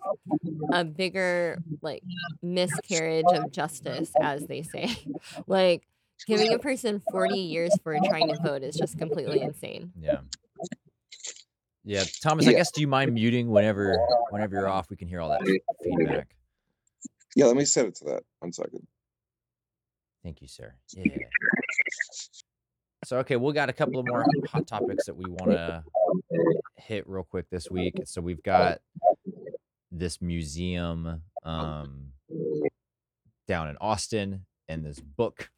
a bigger like miscarriage of justice, as they say. (laughs) like giving a person 40 years for trying to vote is just completely insane. Yeah. Yeah, Thomas, I guess do you mind muting whenever whenever you're off? We can hear all that feedback. Yeah, let me set it to that. One second. Thank you, sir. Yeah. So okay, we've got a couple of more hot topics that we want to hit real quick this week. So we've got this museum um down in Austin and this book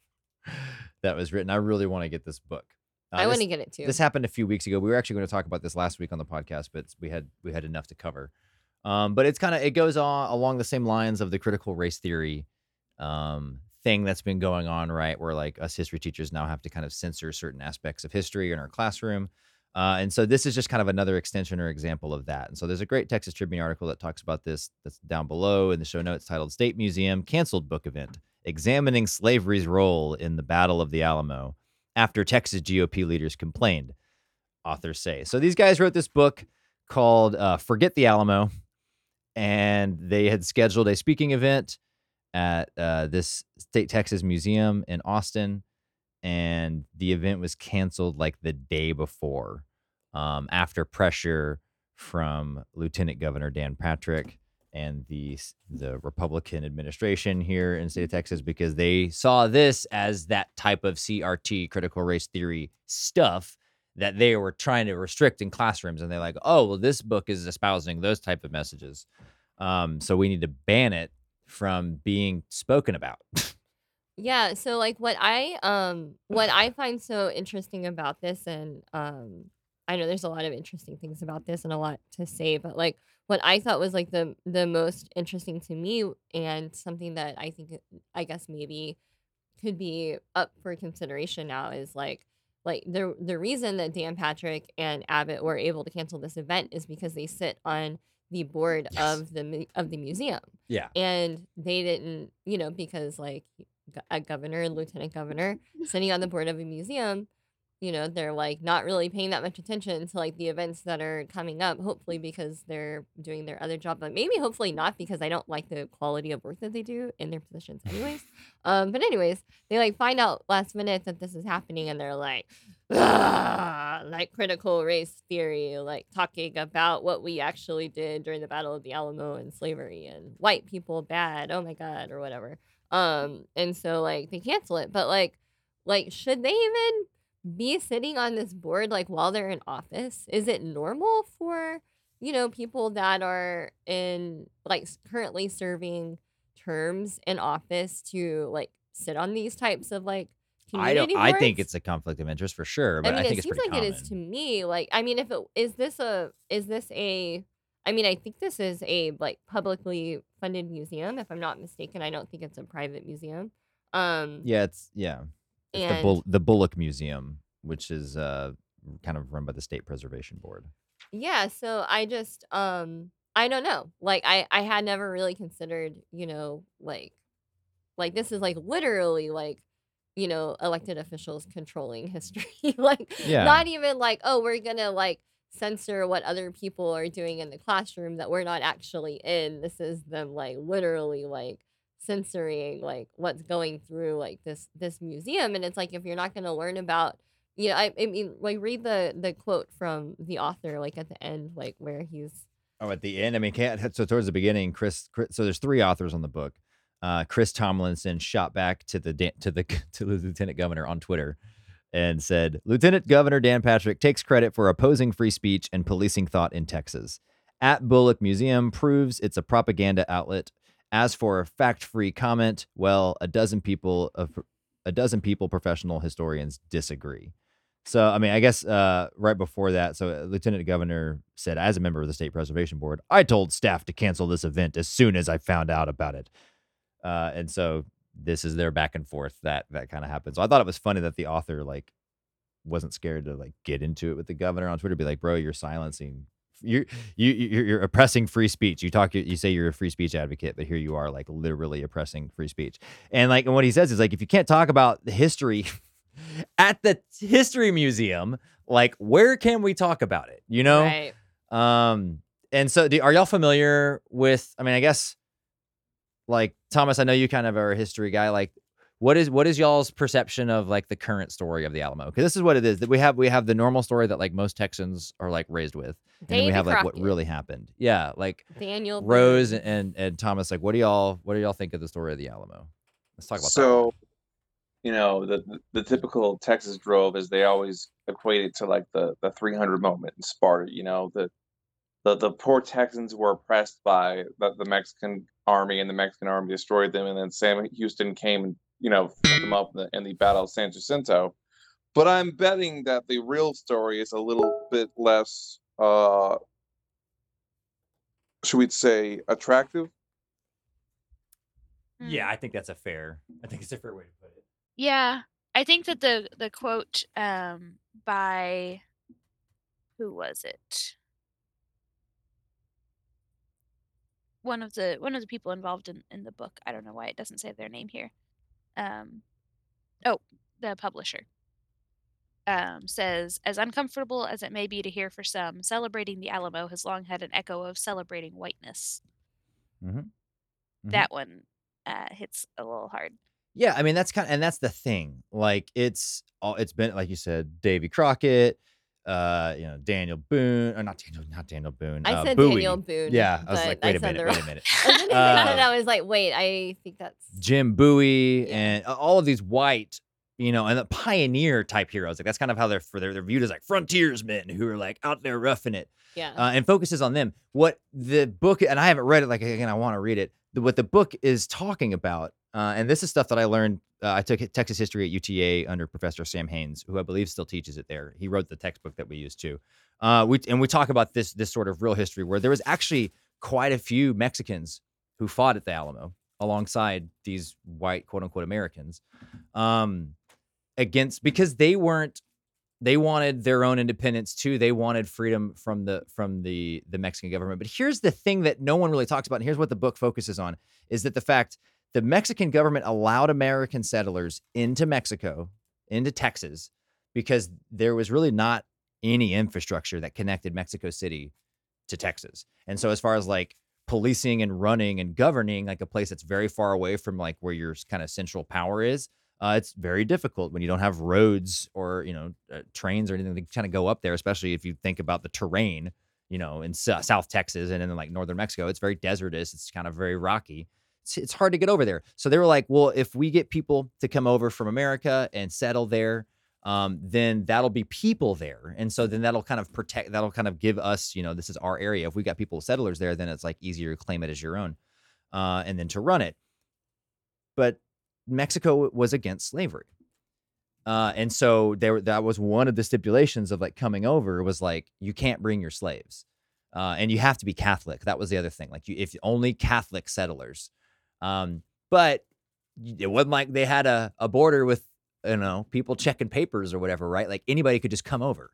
that was written. I really want to get this book. Uh, I want to get it too. this happened a few weeks ago. We were actually going to talk about this last week on the podcast, but we had we had enough to cover. Um, but it's kind of it goes on along the same lines of the critical race theory um, thing that's been going on, right? Where like us history teachers now have to kind of censor certain aspects of history in our classroom. Uh, and so this is just kind of another extension or example of that. And so there's a great Texas Tribune article that talks about this that's down below in the show notes titled State Museum Canceled Book Event Examining Slavery's Role in the Battle of the Alamo after Texas GOP leaders complained, authors say. So these guys wrote this book called uh, Forget the Alamo, and they had scheduled a speaking event at uh, this State Texas Museum in Austin, and the event was canceled like the day before um, after pressure from Lieutenant Governor Dan Patrick and the the Republican administration here in the state of Texas because they saw this as that type of CRT critical race theory stuff that they were trying to restrict in classrooms. And they're like oh well this book is espousing those type of messages. Um, so we need to ban it from being spoken about. Yeah, so like what I um what I (clears throat) find so interesting about this and um I know there's a lot of interesting things about this and a lot to say, but like what I thought was like the the most interesting to me and something that I think I guess maybe could be up for consideration now is like like the the reason that Dan Patrick and Abbott were able to cancel this event is because they sit on the board Yes. of the of the museum yeah and they didn't you know because like a governor and lieutenant governor sitting on the board of a museum you know they're like not really paying that much attention to like the events that are coming up hopefully because they're doing their other job but maybe hopefully not because i don't like the quality of work that they do in their positions anyways. (laughs) Um but anyways they like find out last minute that this is happening and they're like "Ah," like critical race theory like talking about what we actually did during the battle of the alamo and slavery and white people bad oh my god or whatever. Um and so like they cancel it but like like should they even be sitting on this board like while they're in office is it normal for you know people that are in like currently serving terms in office to like sit on these types of like i don't community i think it's a conflict of interest for sure but I i, think it it's seems like common it is to me. Like, I mean, if it is this a is this a I mean, I think this is a like publicly funded museum, if I'm not mistaken. I don't think it's a private museum. Um yeah it's yeah it's the, Bull- the bullock museum which is uh kind of run by the state preservation board yeah, so I just um I don't know. Like I I had never really considered, you know, like like this is like literally like you know elected officials controlling history (laughs) like Yeah. not even like oh we're gonna like censor what other people are doing in the classroom that we're not actually in this is them like literally like censoring like what's going through like this this museum and it's like if you're not gonna learn about you know I, I mean like read the the quote from the author like at the end like where he's Oh, at the end, I mean, can't so towards the beginning, Chris, Chris. So there's three authors on the book. uh, Chris Tomlinson shot back to the to the (laughs) to the lieutenant governor on Twitter and said, "Lieutenant Governor Dan Patrick takes credit for opposing free speech and policing thought in Texas. At Bullock Museum proves it's a propaganda outlet. As for a fact-free comment, well, a dozen people of a dozen people, professional historians disagree." So, I mean, I guess uh, right before that, so uh, Lieutenant Governor said, as a member of the State Preservation Board, I told staff to cancel this event as soon as I found out about it. Uh, and so this is their back and forth that that kind of happens. So I thought it was funny that the author like wasn't scared to like get into it with the governor on Twitter, be like, bro, you're silencing. You're you you're, you're oppressing free speech. You talk, you say you're a free speech advocate, but here you are, like literally oppressing free speech. And like, and what he says is like, if you can't talk about the history (laughs) at the history museum, like, where can we talk about it? You know, Right. um, and so do, are y'all familiar with? I mean, I guess like Thomas, I know you kind of are a history guy. Like, what is what is y'all's perception of like the current story of the Alamo? Because this is what it is that we have we have the normal story that like most Texans are like raised with, and then we have like what really happened. Yeah, like Daniel Rose Boone. and and Thomas. Like, what do y'all what do y'all think of the story of the Alamo? Let's talk about that. so you know the, the the typical texas drove is they always equate it to like the the 300 moment in sparta you know the the, the poor texans were oppressed by the, the mexican army and the mexican army destroyed them and then sam houston came and you know fucked them up in the, in the battle of san jacinto but i'm betting that the real story is a little bit less uh should we say attractive Hmm. Yeah, I think that's a fair. I think it's a fair way to put it. Yeah, I think that the the quote um, by who was it? One of the one of the people involved in in the book. I don't know why it doesn't say their name here. Um, oh, the publisher um, says, as uncomfortable as it may be to hear for some, celebrating the Alamo has long had an echo of celebrating whiteness. Mhm. Mhm. That one uh, hits a little hard. Yeah, I mean that's kind of, and that's the thing. Like it's all it's been like you said, Davy Crockett, uh, you know, Daniel Boone, or not Daniel, not Daniel Boone. I uh, said Bowie. Daniel Boone. Yeah, I was like, wait a said minute, wait a minute. As soon as they said Uh, I was like, wait, I think that's Jim Bowie Yeah. and all of these white, you know, and the pioneer type heroes. Like that's kind of how they're for they're, they're viewed as like frontiersmen who are like out there roughing it. yeah. uh, and focuses on them. What the book, and I haven't read it. Like again, I want to read it. What the book is talking about, uh, and this is stuff that I learned. Uh, I took Texas history at UTA under Professor Sam Haynes, who I believe still teaches it there. He wrote the textbook that we use too. Uh, we and we talk about this this sort of real history where there was actually quite a few Mexicans who fought at the Alamo alongside these white quote unquote Americans, um, against because they weren't they wanted their own independence too. They wanted freedom from the from the the Mexican government. But here's the thing that no one really talks about, and here's what the book focuses on: is that the fact the Mexican government allowed American settlers into Mexico, into Texas, because there was really not any infrastructure that connected Mexico City to Texas. And so, as far as like policing and running and governing, like a place that's very far away from like where your kind of central power is, uh, it's very difficult when you don't have roads or you know uh, trains or anything to kind of go up there. Especially if you think about the terrain, you know, in Sou- South Texas and in like northern Mexico, it's very desertous. It's kind of very rocky. It's, it's hard to get over there. So they were like, well, if we get people to come over from America and settle there, um, then that'll be people there, and so then that'll kind of protect. That'll kind of give us, you know, this is our area. If we got people settlers there, then it's like easier to claim it as your own, uh, and then to run it. But Mexico was against slavery. Uh, and so there that was one of the stipulations of like coming over was like you can't bring your slaves. Uh, and you have to be Catholic. That was the other thing. Like you if only Catholic settlers. Um, but it wasn't like they had a, a border with you know people checking papers or whatever, right? Like anybody could just come over.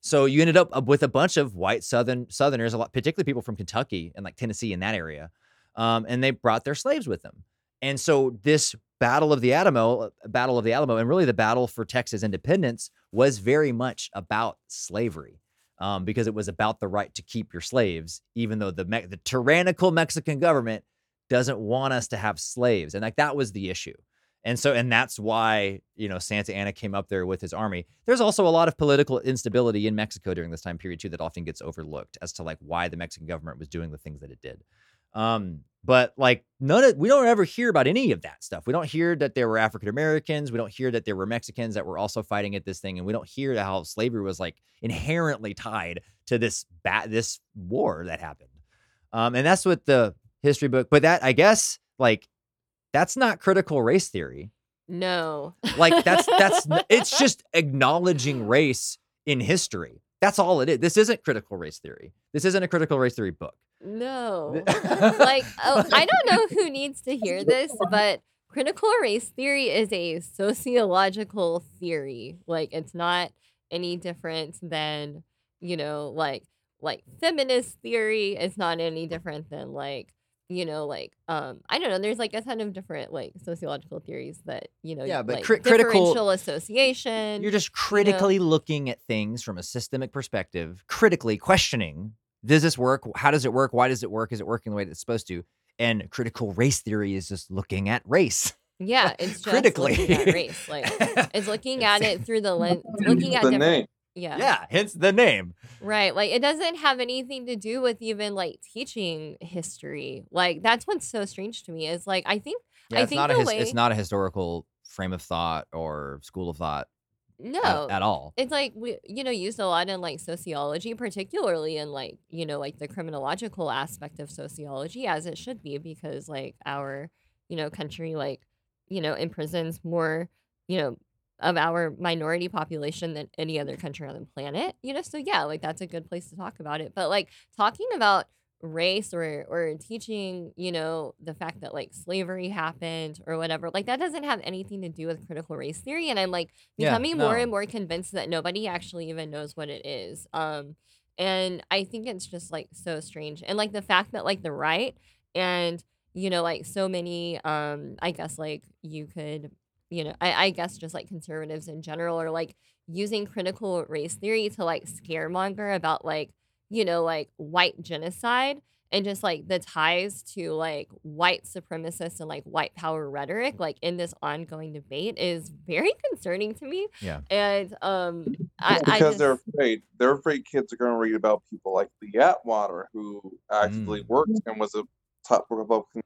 So you ended up uh, with a bunch of white southern southerners, a lot, particularly people from Kentucky and like Tennessee in that area, um, and they brought their slaves with them. And so this Battle of the Alamo, Battle of the Alamo, and really the battle for Texas independence was very much about slavery, um, because it was about the right to keep your slaves, even though the the tyrannical Mexican government doesn't want us to have slaves, and like that was the issue. And so, and that's why you know Santa Anna came up there with his army. There's also a lot of political instability in Mexico during this time period too that often gets overlooked as to like why the Mexican government was doing the things that it did. Um, but like none of we don't ever hear about any of that stuff. We don't hear that there were African Americans. We don't hear that there were Mexicans that were also fighting at this thing, and we don't hear how slavery was like inherently tied to this bat this war that happened. Um, and that's what the history book. But that I guess like that's not critical race theory. No. Like that's that's (laughs) it's just acknowledging race in history. That's all it is. This isn't critical race theory. This isn't a critical race theory book. No. (laughs) like oh, I don't know who needs to (laughs) hear this, but critical race theory is a sociological theory. Like it's not any different than, you know, like like feminist theory. It's not any different than like, you know, like um I don't know, there's like a ton of different like sociological theories that, you know, Yeah, but like cri- critical- differential association. You're just critically looking at things from a systemic perspective, critically questioning does this work? How does it work? Why does it work? Is it working the way that it's supposed to? And critical race theory is just looking at race. yeah, (laughs) it's just critically. looking at race. Like (laughs) it's looking at it through the lens (laughs) looking at the different name. Yeah. yeah, hence the name. Right. Like it doesn't have anything to do with even like teaching history. Like that's what's so strange to me is like I think Yeah, I it's think not a his, way- it's not a historical frame of thought or school of thought at- no. at, all. it's like we you know used a lot in like sociology, particularly in like, you know, like the criminological aspect of sociology as it should be because like our, you know, country like, you know, imprisons more, you know, of our minority population than any other country on the planet. You know, so yeah, like that's a good place to talk about it. But like talking about race or or teaching, you know, the fact that like slavery happened or whatever, like that doesn't have anything to do with critical race theory. And I'm like Yeah, becoming more and more convinced that nobody actually even knows what it is. Um and I think it's just like so strange. And like the fact that like the right and you know like so many um I guess like you could you know I, I guess just like conservatives in general are like using critical race theory to like scaremonger about like you know like white genocide and just like the ties to like white supremacists and like white power rhetoric like in this ongoing debate is very (laughs) concerning to me Yeah. and um I, because I just, they're afraid. They're afraid kids are going to read about people like the Atwater, who actually Mm. worked and was a top Republican.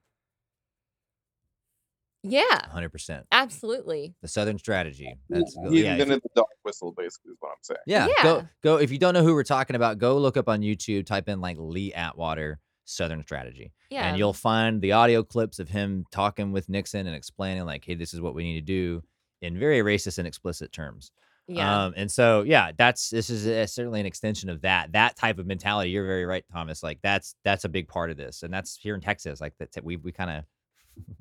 Yeah 100%. absolutely The Southern strategy. That's he yeah, if- invented the dog whistle, basically, is what I'm saying. Yeah, Yeah. Go go if you don't know who we're talking about, go look up on YouTube, type in like Lee Atwater Southern Strategy. yeah And you'll find the audio clips of him talking with Nixon and explaining like, hey, this is what we need to do in very racist and explicit terms. yeah Um, and so yeah, that's this is uh certainly an extension of that. That type of mentality. You're very right, Thomas. Like that's that's a big part of this. And that's here in Texas. Like that we we kind of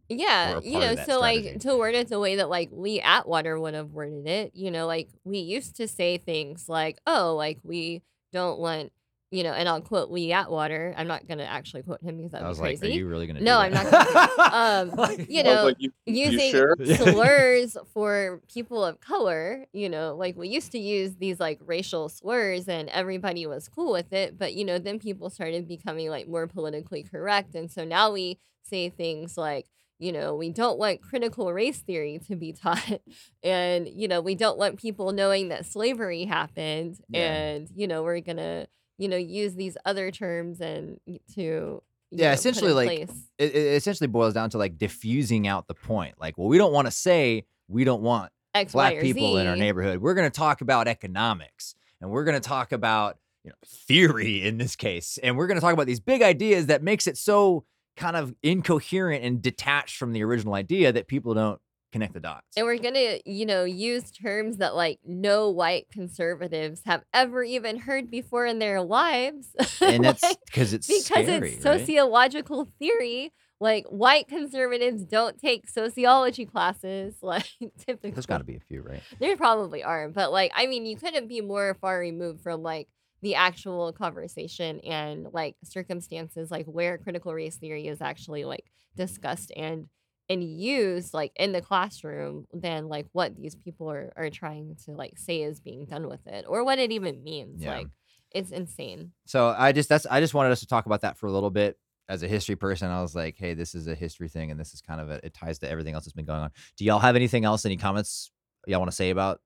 Yeah, you know, so like to word it the way that like Lee Atwater would have worded it, you know, like we used to say things like, "Oh, like we don't want," you know, and I'll quote Lee Atwater. I'm not gonna actually quote him because that'd I be was like, crazy. are you really gonna No, do I'm not gonna (laughs) Um, (laughs) Like- you know, like, you, you Using sure? (laughs) slurs for people of color, you know, like we used to use these like racial slurs and everybody was cool with it, but you know, then people started becoming like more politically correct. And so now we say things like, you know, we don't want critical race theory to be taught. And, you know, we don't want people knowing that slavery happened. Yeah. And, you know, we're going to, you know, use these other terms and to, Yeah, know, essentially, like, place. it, it essentially boils down to like diffusing out the point. Like, well, we don't want to say we don't want X, black Y, people in our neighborhood. We're going to talk about economics and we're going to talk about you know theory in this case, and we're going to talk about these big ideas that makes it so kind of incoherent and detached from the original idea that people don't connect the dots. And we're gonna, you know, use terms that like no white conservatives have ever even heard before in their lives. (laughs) And that's because it's because scary, it's right? sociological theory. Like white conservatives don't take sociology classes. (laughs) Like typically, There's got to be a few, right? there probably are, but like I mean, you couldn't be more far removed from like the actual conversation and like circumstances like where critical race theory is actually like discussed and and use like in the classroom than like what these people are, are trying to like say is being done with it or what it even means Yeah. like it's insane So I just that's I just wanted us to talk about that for a little bit. As a history person, I was like, hey, this is a history thing, and this is kind of a, it ties to everything else that's been going on. Do y'all have anything else? Any comments y'all want to say about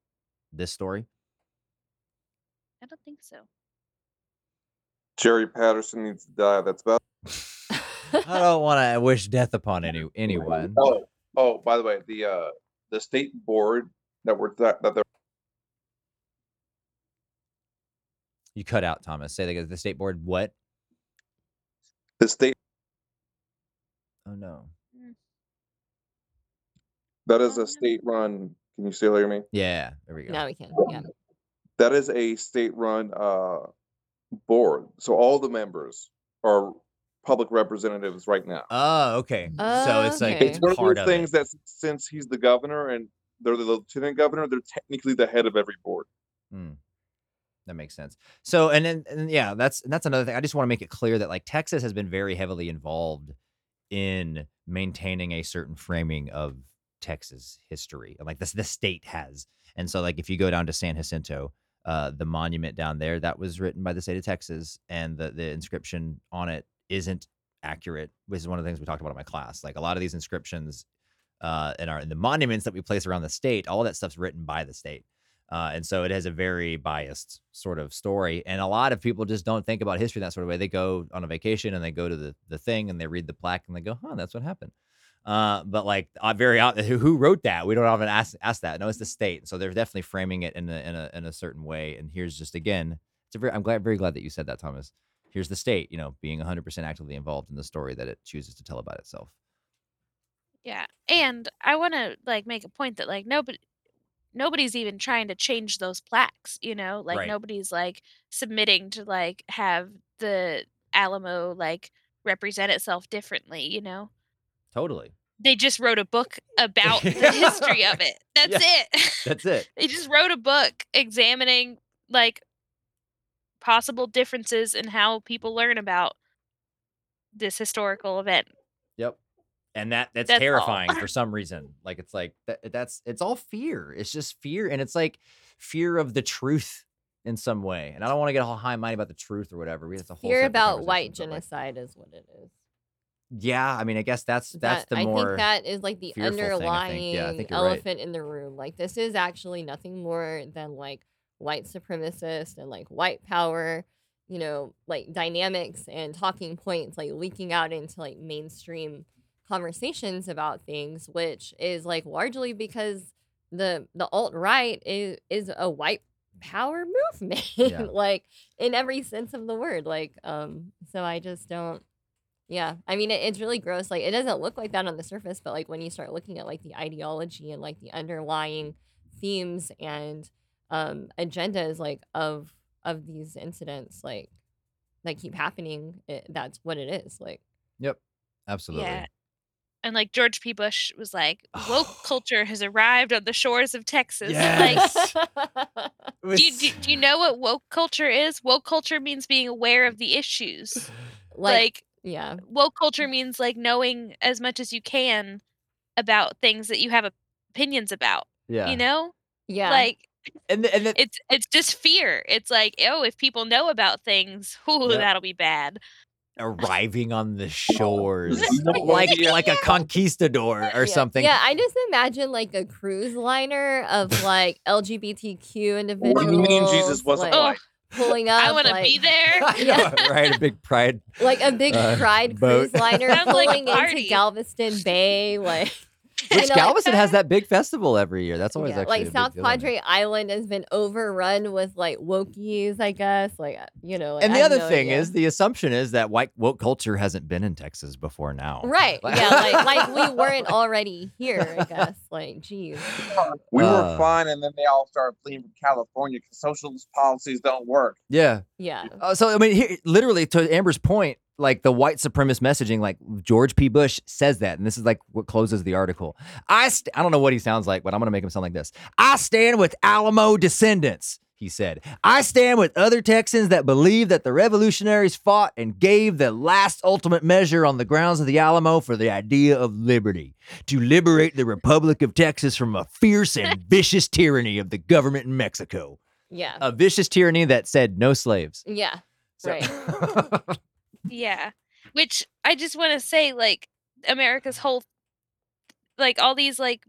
this story? I don't think so. Jerry Patterson needs to die. That's about. (laughs) I don't want to wish death upon any (laughs) anyone. Oh, oh, by the way, the uh the state board that we're that, that they're You cut out, Thomas. Say that the state board. What? the state Oh no. that is Oh, a state run. Can you still hear me? Yeah. There we go. now we can. Yeah. That is a state run uh board. So all the members are public representatives right now. Oh, okay. So it's like Okay. It's one of part those of things that since he's the governor and they're the lieutenant governor, they're technically the head of every board. Mm. That makes sense. So, and then, and yeah, that's that's another thing. I just want to make it clear that like Texas has been very heavily involved in maintaining a certain framing of Texas history, and like this, the state has. And so, like, if you go down to San Jacinto, uh, the monument down there that was written by the state of Texas, and the the inscription on it isn't accurate. Which is one of the things we talked about in my class. Like a lot of these inscriptions, uh, in our in the monuments that we place around the state, all that stuff's written by the state. Uh, and so it has a very biased sort of story. And a lot of people just don't think about history that sort of way. They go on a vacation and they go to the, the thing and they read the plaque and they go, huh, that's what happened. Uh, but like uh, very who wrote that? We don't often ask ask that. No, it's the state. So they're definitely framing it in a in a in a certain way. And here's just again, it's a very I'm glad very glad that you said that, Thomas. Here's the state, you know, being 100% actively involved in the story that it chooses to tell about itself. Yeah. And I want to like make a point that like nobody nobody's even trying to change those plaques, you know? Like Right. nobody's like submitting to like have the Alamo like represent itself differently, you know? Totally. They just wrote a book about the history of (laughs) it. That's it. That's (laughs) it. they just wrote a book examining like possible differences in how people learn about this historical event. Yep. And that that's, That's terrifying for some reason. Like it's like that, that's it's all fear. It's just fear and it's like fear of the truth in some way. And I don't want to get all high and mighty about the truth or whatever. We have to whole Fear about white but, like, genocide is what it is. yeah, I mean, I guess that's that's That- the I more think that is like the fearful thing, I think. underlying Yeah, I think you're right. elephant in the room. Like this is actually nothing more than like white supremacist and like white power, you know, like dynamics and talking points like leaking out into like mainstream conversations about things, which is like largely because the the alt right is is a white power movement, Yeah. (laughs) like in every sense of the word. Like, um, so I just don't. Yeah, I mean it, it's really gross. Like it doesn't look like that on the surface, but like when you start looking at like the ideology and like the underlying themes and um agendas like of of these incidents like that keep happening, it, that's what it is. Like Yep. Absolutely. Yeah. And like George P. Bush was like, woke (sighs) culture has arrived on the shores of Texas. (laughs) Yes. Like, (laughs) do you, do, do you know what woke culture is? Woke culture means being aware of the issues. (sighs) like, Like, yeah, woke culture means like knowing as much as you can about things that you have opinions about. yeah. You know? yeah, Like and the, and the, it's it's just fear. It's like, oh, if people know about things, ooh, Yep. that'll be bad. arriving on the (laughs) shores (laughs) like idea. like a conquistador or Yeah. something. Yeah, I just imagine like a cruise liner of like LGBTQ individuals. What do you mean Jesus wasn't like, white? pulling up? I want to like, be there. (laughs) I know, right? A big pride. like a big uh, pride boat. cruise liner Sounds like into. Galveston Bay, like (laughs) Which Galveston has that big festival every year. That's always yeah, actually a like big South deal. Padre Island has been overrun with like wokies, I guess. Like uh, you know, like, And the have other no thing idea. is, the assumption is that white woke culture hasn't been in Texas before now. right? Like- (laughs) yeah, like like we weren't already here. I guess. (laughs) Like, geez. We Uh, were fine, and then they all started fleeing from California because socialist policies don't work. Yeah. Yeah. Uh, so I mean, here, literally to Amber's point, like the white supremacist messaging, like George P. Bush says that, and this is like what closes the article. I st- I don't know what he sounds like, but I'm gonna make him sound like this. I stand with Alamo descendants. He said, I stand with other Texans that believe that the revolutionaries fought and gave the last ultimate measure on the grounds of the Alamo for the idea of liberty to liberate the Republic of Texas from a fierce and (laughs) vicious tyranny of the government in Mexico. Yeah. A vicious tyranny that said no slaves. yeah. So- Right. (laughs) Yeah. Which I just want to say, like, America's whole, like, all these, like,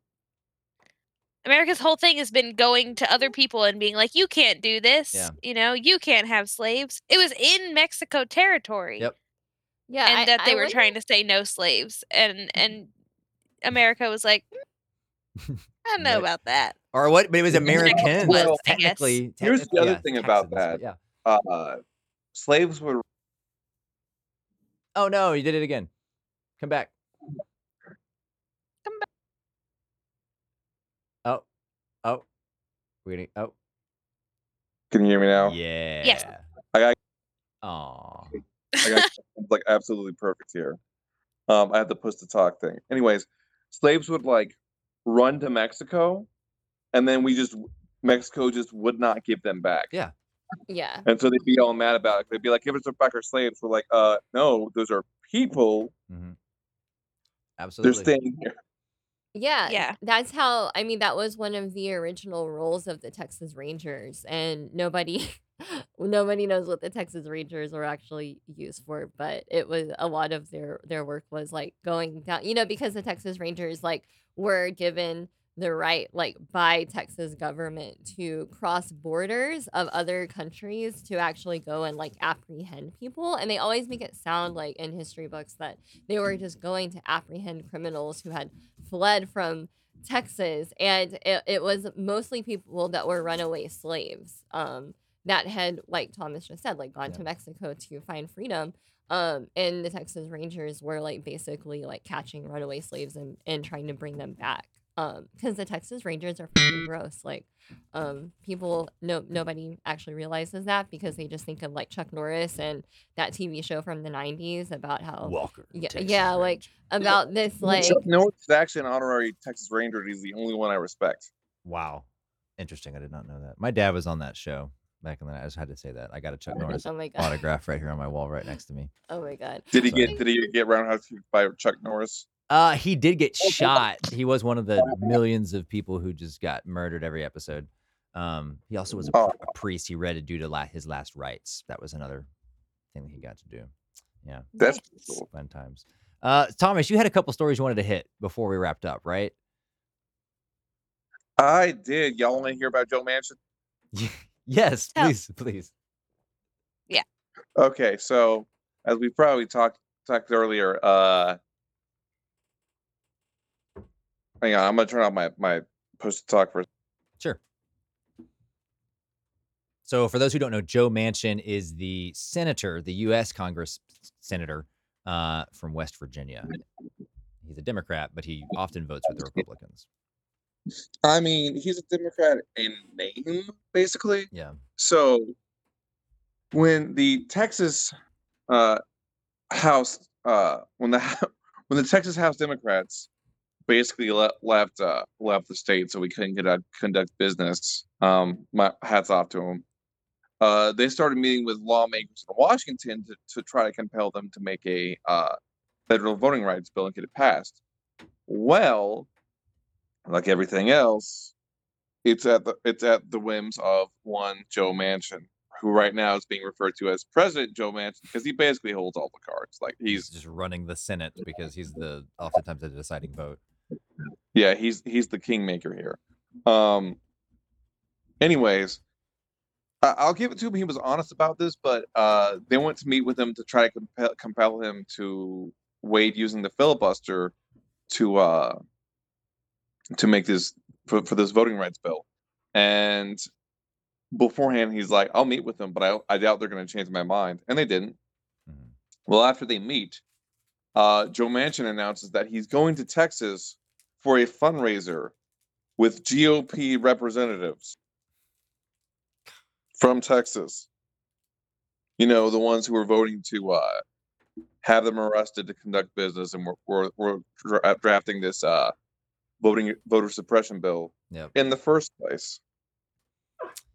America's whole thing has been going to other people and being like, you can't do this. Yeah. You know, you can't have slaves. It was in Mexico territory. Yep. Yeah, and I, that they I were wonder- trying to say no slaves, and and America was like, "Mm, I don't know Right. about that. Or what? But it was Here's the Americans. West, I technically, Here's the other yeah, thing about Texans, but that. Yeah. Uh, slaves were Oh no, you did it again. Come back. Come back. Oh, oh, we're gonna. Oh, Can you hear me now? yeah. I got- Aw. (laughs) I got it's like absolutely perfect here. Um, I had the push to talk thing. Anyways, slaves would like run to Mexico, and then we just Mexico just would not give them back. Yeah. Yeah. And so they'd be all mad about it. They'd be like, "Give us back our slaves." We're like, "Uh, no, those are people. Mm-hmm. They're Absolutely. staying here." Yeah. Yeah. That's how I mean that was one of the original roles of the Texas Rangers and nobody (laughs) nobody knows what the Texas Rangers were actually used for, but it was a lot of their their work was like going down, you know, because the Texas Rangers like were given the right like by Texas government to cross borders of other countries to actually go and like apprehend people and they always make it sound like in history books that they were just going to apprehend criminals who had fled from Texas, and it, it was mostly people that were runaway slaves um, that had, like Thomas just said, like gone Yeah. to Mexico to find freedom. Um, and the Texas Rangers were like basically like catching runaway slaves and, and trying to bring them back. Um, because the Texas Rangers are fucking gross. Like, um, people no nobody actually realizes that because they just think of like Chuck Norris and that TV show from the '90s about how Walker. Yeah, Texas yeah, like, Ranger. about this like Chuck Norris is actually an honorary Texas Ranger. He's the only one I respect. Wow. Interesting. I did not know that. My dad was on that show back in the night. I just had to say that. I got a Chuck (laughs) Norris oh autograph right here on my wall right next to me. oh my god Did he Sorry. get? Did he get roundhouse by Chuck Norris? Uh, he did get shot. He was one of the millions of people who just got murdered every episode. Um, he also was a, Oh. a priest. He read it due to la- his last rites. That was another thing that he got to do. Yeah, That's cool. fun times. Uh, Thomas, you had a couple stories you wanted to hit before we wrapped up, right? I did. Y'all want to hear about Joe Manchin? (laughs) yes, Tell. please, please. Yeah. Okay, so as we probably talked talked earlier, uh hang on, I'm gonna turn off my my push to talk for Sure. So, for those who don't know, Joe Manchin is the senator, the U.S. Congress senator uh, from West Virginia. He's a Democrat, but he often votes with the Republicans. I mean, he's a Democrat in name, basically. Yeah. So when the Texas uh House uh when the (laughs) when the Texas House Democrats basically le- left uh left the state so we couldn't get out conduct business um my hats off to them uh they started meeting with lawmakers in Washington to, to try to compel them to make a uh federal voting rights bill and get it passed well like everything else it's at the it's at the whims of one Joe Manchin, who right now is being referred to as President Joe Manchin because he basically holds all the cards. Like He's he's just running the Senate because he's the oftentimes the deciding vote. Yeah, he's he's the kingmaker here. Um. Anyways, I'll give it to him. He was honest about this, but uh, they went to meet with him to try to compel compel him to wade using the filibuster to uh to make this for, for this voting rights bill. And beforehand, he's like, "I'll meet with them, but I I doubt they're going to change my mind," and they didn't. Mhm. Well, after they meet, uh, Joe Manchin announces that he's going to Texas for a fundraiser with GOP representatives from Texas. You know, the ones who are voting to uh, have them arrested to conduct business, and we're, we're, we're dra- drafting this uh, voting voter suppression bill Yep. in the first place.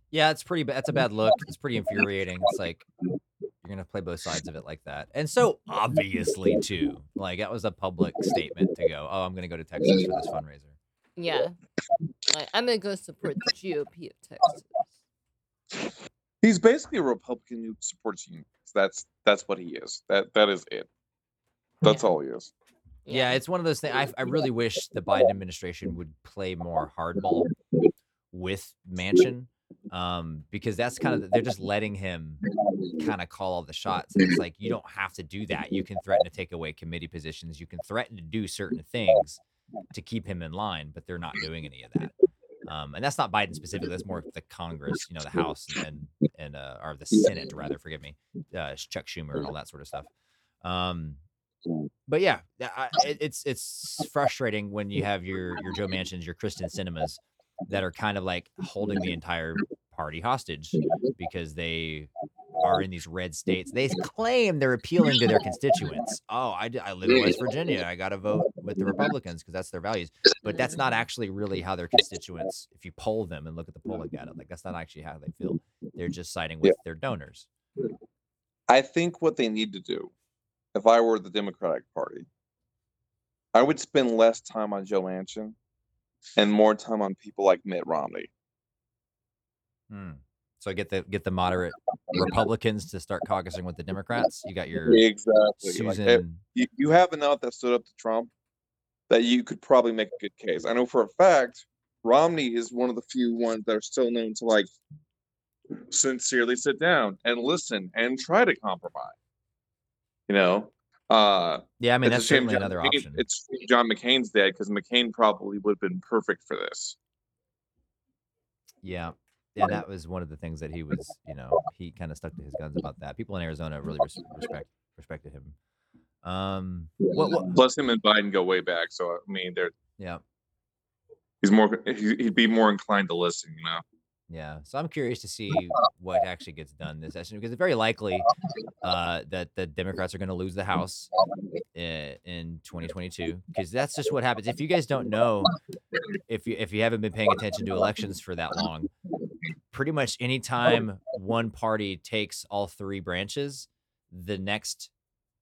Yeah, it's pretty. That's a bad look. It's pretty infuriating. It's like you're gonna play both sides of it like that, and (laughs) so obviously too. Like that was a public statement to go. Oh, I'm gonna go to Texas for this fundraiser. yeah like, i'm gonna go support the gop of texas He's basically a Republican who supports unions. That's that's what he is. That that is it. That's all he is. Yeah, it's one of those things. I, I really wish the Biden administration would play more hardball with Manchin, um, because that's kind of they're just letting him kind of call all the shots. And it's like you don't have to do that. You can threaten to take away committee positions. You can threaten to do certain things to keep him in line, but they're not doing any of that. Um, and that's not Biden specifically. That's more the Congress, you know, the House and and uh, or the Senate, rather. Forgive me, uh, Chuck Schumer and all that sort of stuff. Um, but yeah, yeah, I, it's it's frustrating when you have your your Joe Manchins, your Kyrsten Sinemas, that are kind of like holding the entire party hostage because they are in these red (laughs) states. They claim they're appealing to their constituents. Oh, I, I live in West Virginia. I got to vote with the Republicans because that's their values. But that's not actually really how their constituents, if you poll them and look at the polling data, like that's not actually how they feel. They're just siding with their donors. I think what they need to do, if I were the Democratic Party, I would spend less time on Joe Manchin and more time on people like Mitt Romney. Hmm. So get the get the moderate Republicans to start caucusing with the Democrats. You got your Exactly. Like, eh, Susan. you, you have enough that stood up to Trump that you could probably make a good case. I know for a fact Romney is one of the few ones that are still known to like sincerely sit down and listen and try to compromise. You know, uh, Yeah, I mean that's certainly John another McCain- option. It's John McCain's dead because McCain probably would have been perfect for this. Yeah. Yeah, that was one of the things that he was, you know, he kind of stuck to his guns about that. People in Arizona really res- respect respected him. Um, what, what, Plus, him and Biden go way back, so I mean, they're yeah, he's more he- he'd be more inclined to listen. You know. yeah. So I'm curious to see what actually gets done this session because it's very likely uh, that the Democrats are going to lose the House in, in 2022 because that's just what happens. If you guys don't know, if you if you haven't been paying attention to elections for that long, pretty much anytime one party takes all three branches, the next,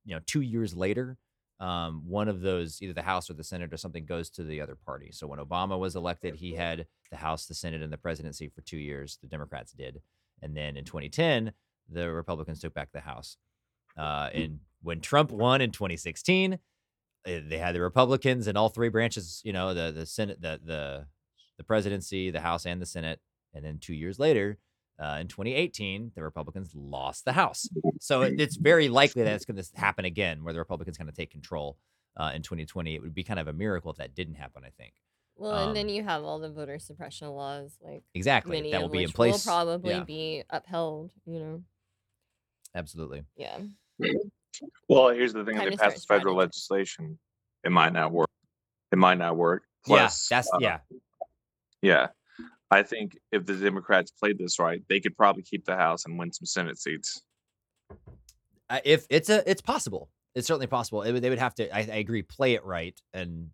you know, two years later, um, one of those, either the House or the Senate or something, goes to the other party. So when Obama was elected, he had the House, the Senate, and the presidency for two years. The Democrats did, and then in 2010, the Republicans took back the House. Uh, and when Trump won in 2016, uh, they had the Republicans and all three branches. You know, the the Senate, the the the presidency, the House, and the Senate. And then two years later, uh, in 2018, the Republicans lost the House. So it, it's (laughs) very likely that it's going to happen again, where the Republicans kind of take control uh, in 2020. It would be kind of a miracle if that didn't happen. I think Well, and then Um, you have all the voter suppression laws, like exactly many that will of be in place. will probably Yeah. be upheld. You know, Absolutely. yeah. Well, here's the thing: if Time they to start pass federal strategizing. legislation, it might not work. It might not work. yeah, that's uh, yeah. yeah. I think if the Democrats played this right, they could probably keep the House and win some Senate seats. Uh, if it's a, it's possible. It's certainly possible. It, they would have to. I, I agree. Play it right, and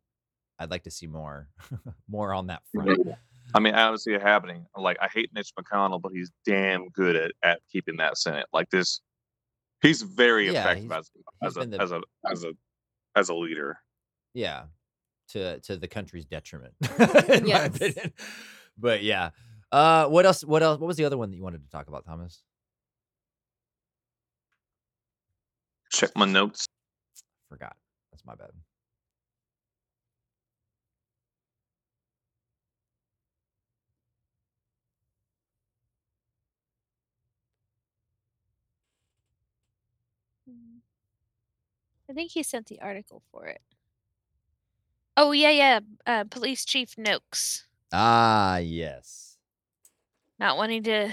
I'd like to see more, (laughs) more on that front. I mean, I don't see it happening. Like, I hate Mitch McConnell, but he's damn good at, at keeping that Senate. Like this, he's very Yeah, effective he's- as, he's a the- as a as a as a leader. Yeah, to to the country's detriment, (laughs) in my Yes. Opinion. But yeah, uh, what else? What else? What was the other one that you wanted to talk about, Thomas? Check my notes. Forgot. That's my bad. Mm. I think he sent the article for it. Oh yeah, yeah. Uh, Police Chief Noakes Ah, yes. not wanting to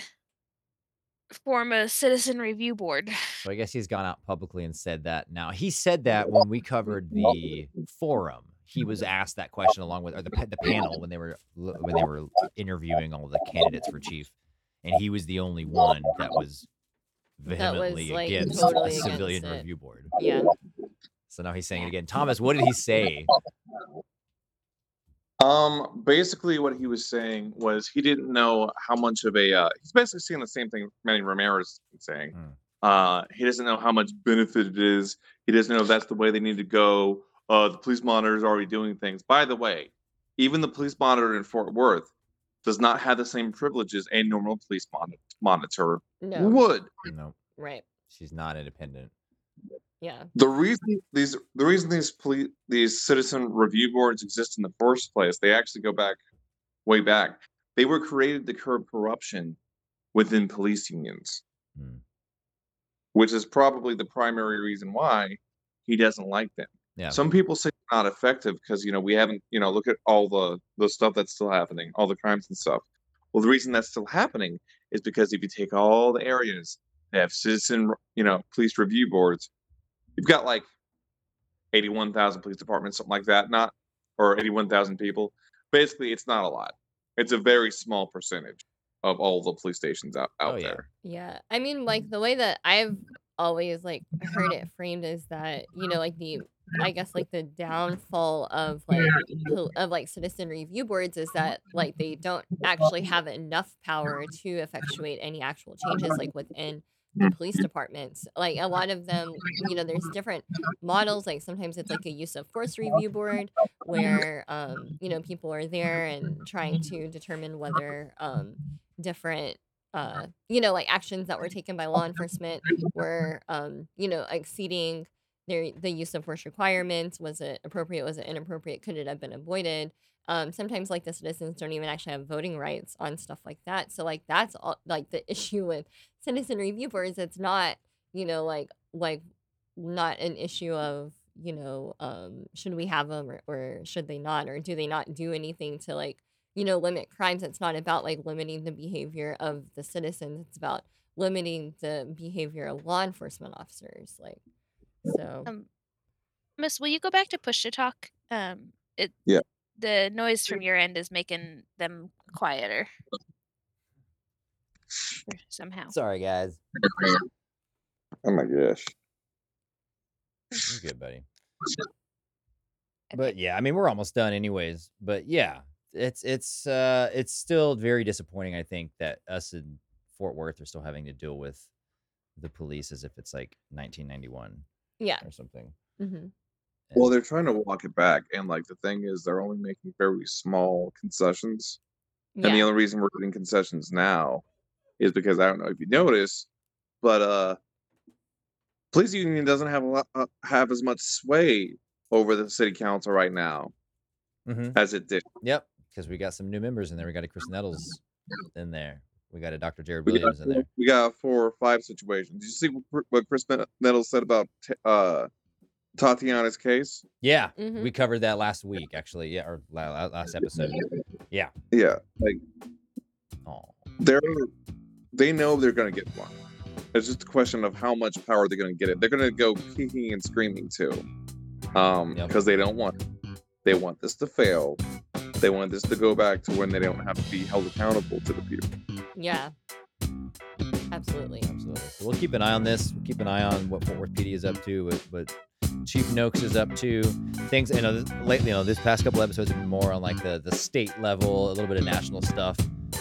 form a citizen review board. So I guess he's gone out publicly and said that. Now he said that when we covered the forum, he was asked that question along with or the the panel when they were when they were interviewing all the candidates for chief, and he was the only one that was vehemently like, against totally a against civilian it. review board. Yeah. So now he's saying it again. Thomas, what did he say? Um, basically, what he was saying was he didn't know how much of a. Uh, he's basically saying the same thing Manny Ramirez is saying. Hmm. Uh, he doesn't know how much benefit it is. He doesn't know if that's the way they need to go. Uh, the police monitor is already doing things. By the way, even the police monitor in Fort Worth does not have the same privileges a normal police mon- monitor No. would. No, Right. she's not independent. Yeah. the reason these the reason these police these citizen review boards exist in the first place they actually go back way back they were created to curb corruption within police unions Hmm. which is probably the primary reason why he doesn't like them. Yeah. Some people say it's not effective because you know we haven't you know look at all the the stuff that's still happening, all the crimes and stuff. Well, the reason that's still happening is because if you take all the areas that have citizen you know police review boards, you've got like eighty one thousand police departments, something like that, not or eighty one thousand people. Basically, it's not a lot. It's a very small percentage of all the police stations out, out Oh, yeah. there. Yeah. I mean, like the way that I've always like heard it framed is that, you know, like the I guess like the downfall of like of like citizen review boards is that like they don't actually have enough power to effectuate any actual changes like within the police departments. Like a lot of them, you know, there's different models. Like sometimes it's like a use of force review board where um, you know, people are there and trying to determine whether um different uh you know like actions that were taken by law enforcement were um you know exceeding their the use of force requirements was it appropriate was it inappropriate could it have been avoided um sometimes like the citizens don't even actually have voting rights on stuff like that. So like that's all like the (laughs) issue with citizen review boards. It's not you know like like not an issue of you know um should we have them or, or should they not or do they not do anything to like you know limit crimes. It's not about like limiting the behavior of the citizens. It's about limiting the behavior of law enforcement officers like so. Um, Miss, will you go back to push to talk? Um, it Yeah. The noise from your end is making them quieter somehow. Sorry, guys. Oh my gosh. You're good, buddy. But yeah, I mean, we're almost done, anyways. But yeah, it's it's uh it's still very disappointing. I think that us in Fort Worth are still having to deal with the police as if it's like 1991 yeah or something. Well, they're trying to walk it back, and like the thing is, they're only making very small concessions. And the only reason we're getting concessions now is because I don't know if you notice, but uh, police union doesn't have a lot, uh, have as much sway over the city council right now mm-hmm. as it did. Yep, because we got some new members in there. We got a Chris Nettles in there. We got a Dr. Jared got, Williams in there. we got four or five situations. Did you see what Chris Nettles said about uh, Tatiana's case? Yeah, hmm we covered that last week, actually. Yeah, or la- la- last episode. Yeah. Yeah, like Oh, they're they know they're gonna get one. It's just a question of how much power they're gonna get it. They're gonna go kicking and screaming too, um, Yep. because they don't want it. They want this to fail. They want this to go back to when they don't have to be held accountable to the people. yeah absolutely absolutely. So we'll keep an eye on this. We'll keep an eye on what Fort Worth PD is up to, but, what Chief Noakes is up to. Things, you know, lately, you know, this past couple episodes have been more on like the the state level, a little bit of national stuff.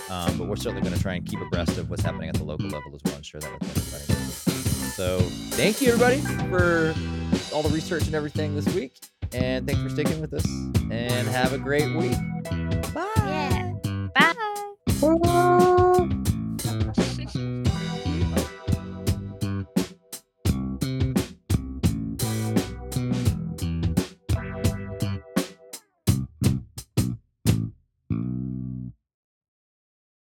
Um, but we're certainly going to try and keep abreast of what's happening at the local level as well and share that with everybody. So thank you, everybody, for all the research and everything this week. And thanks for sticking with us. And have a great week. Bye. Yeah. Bye. Bye. (laughs)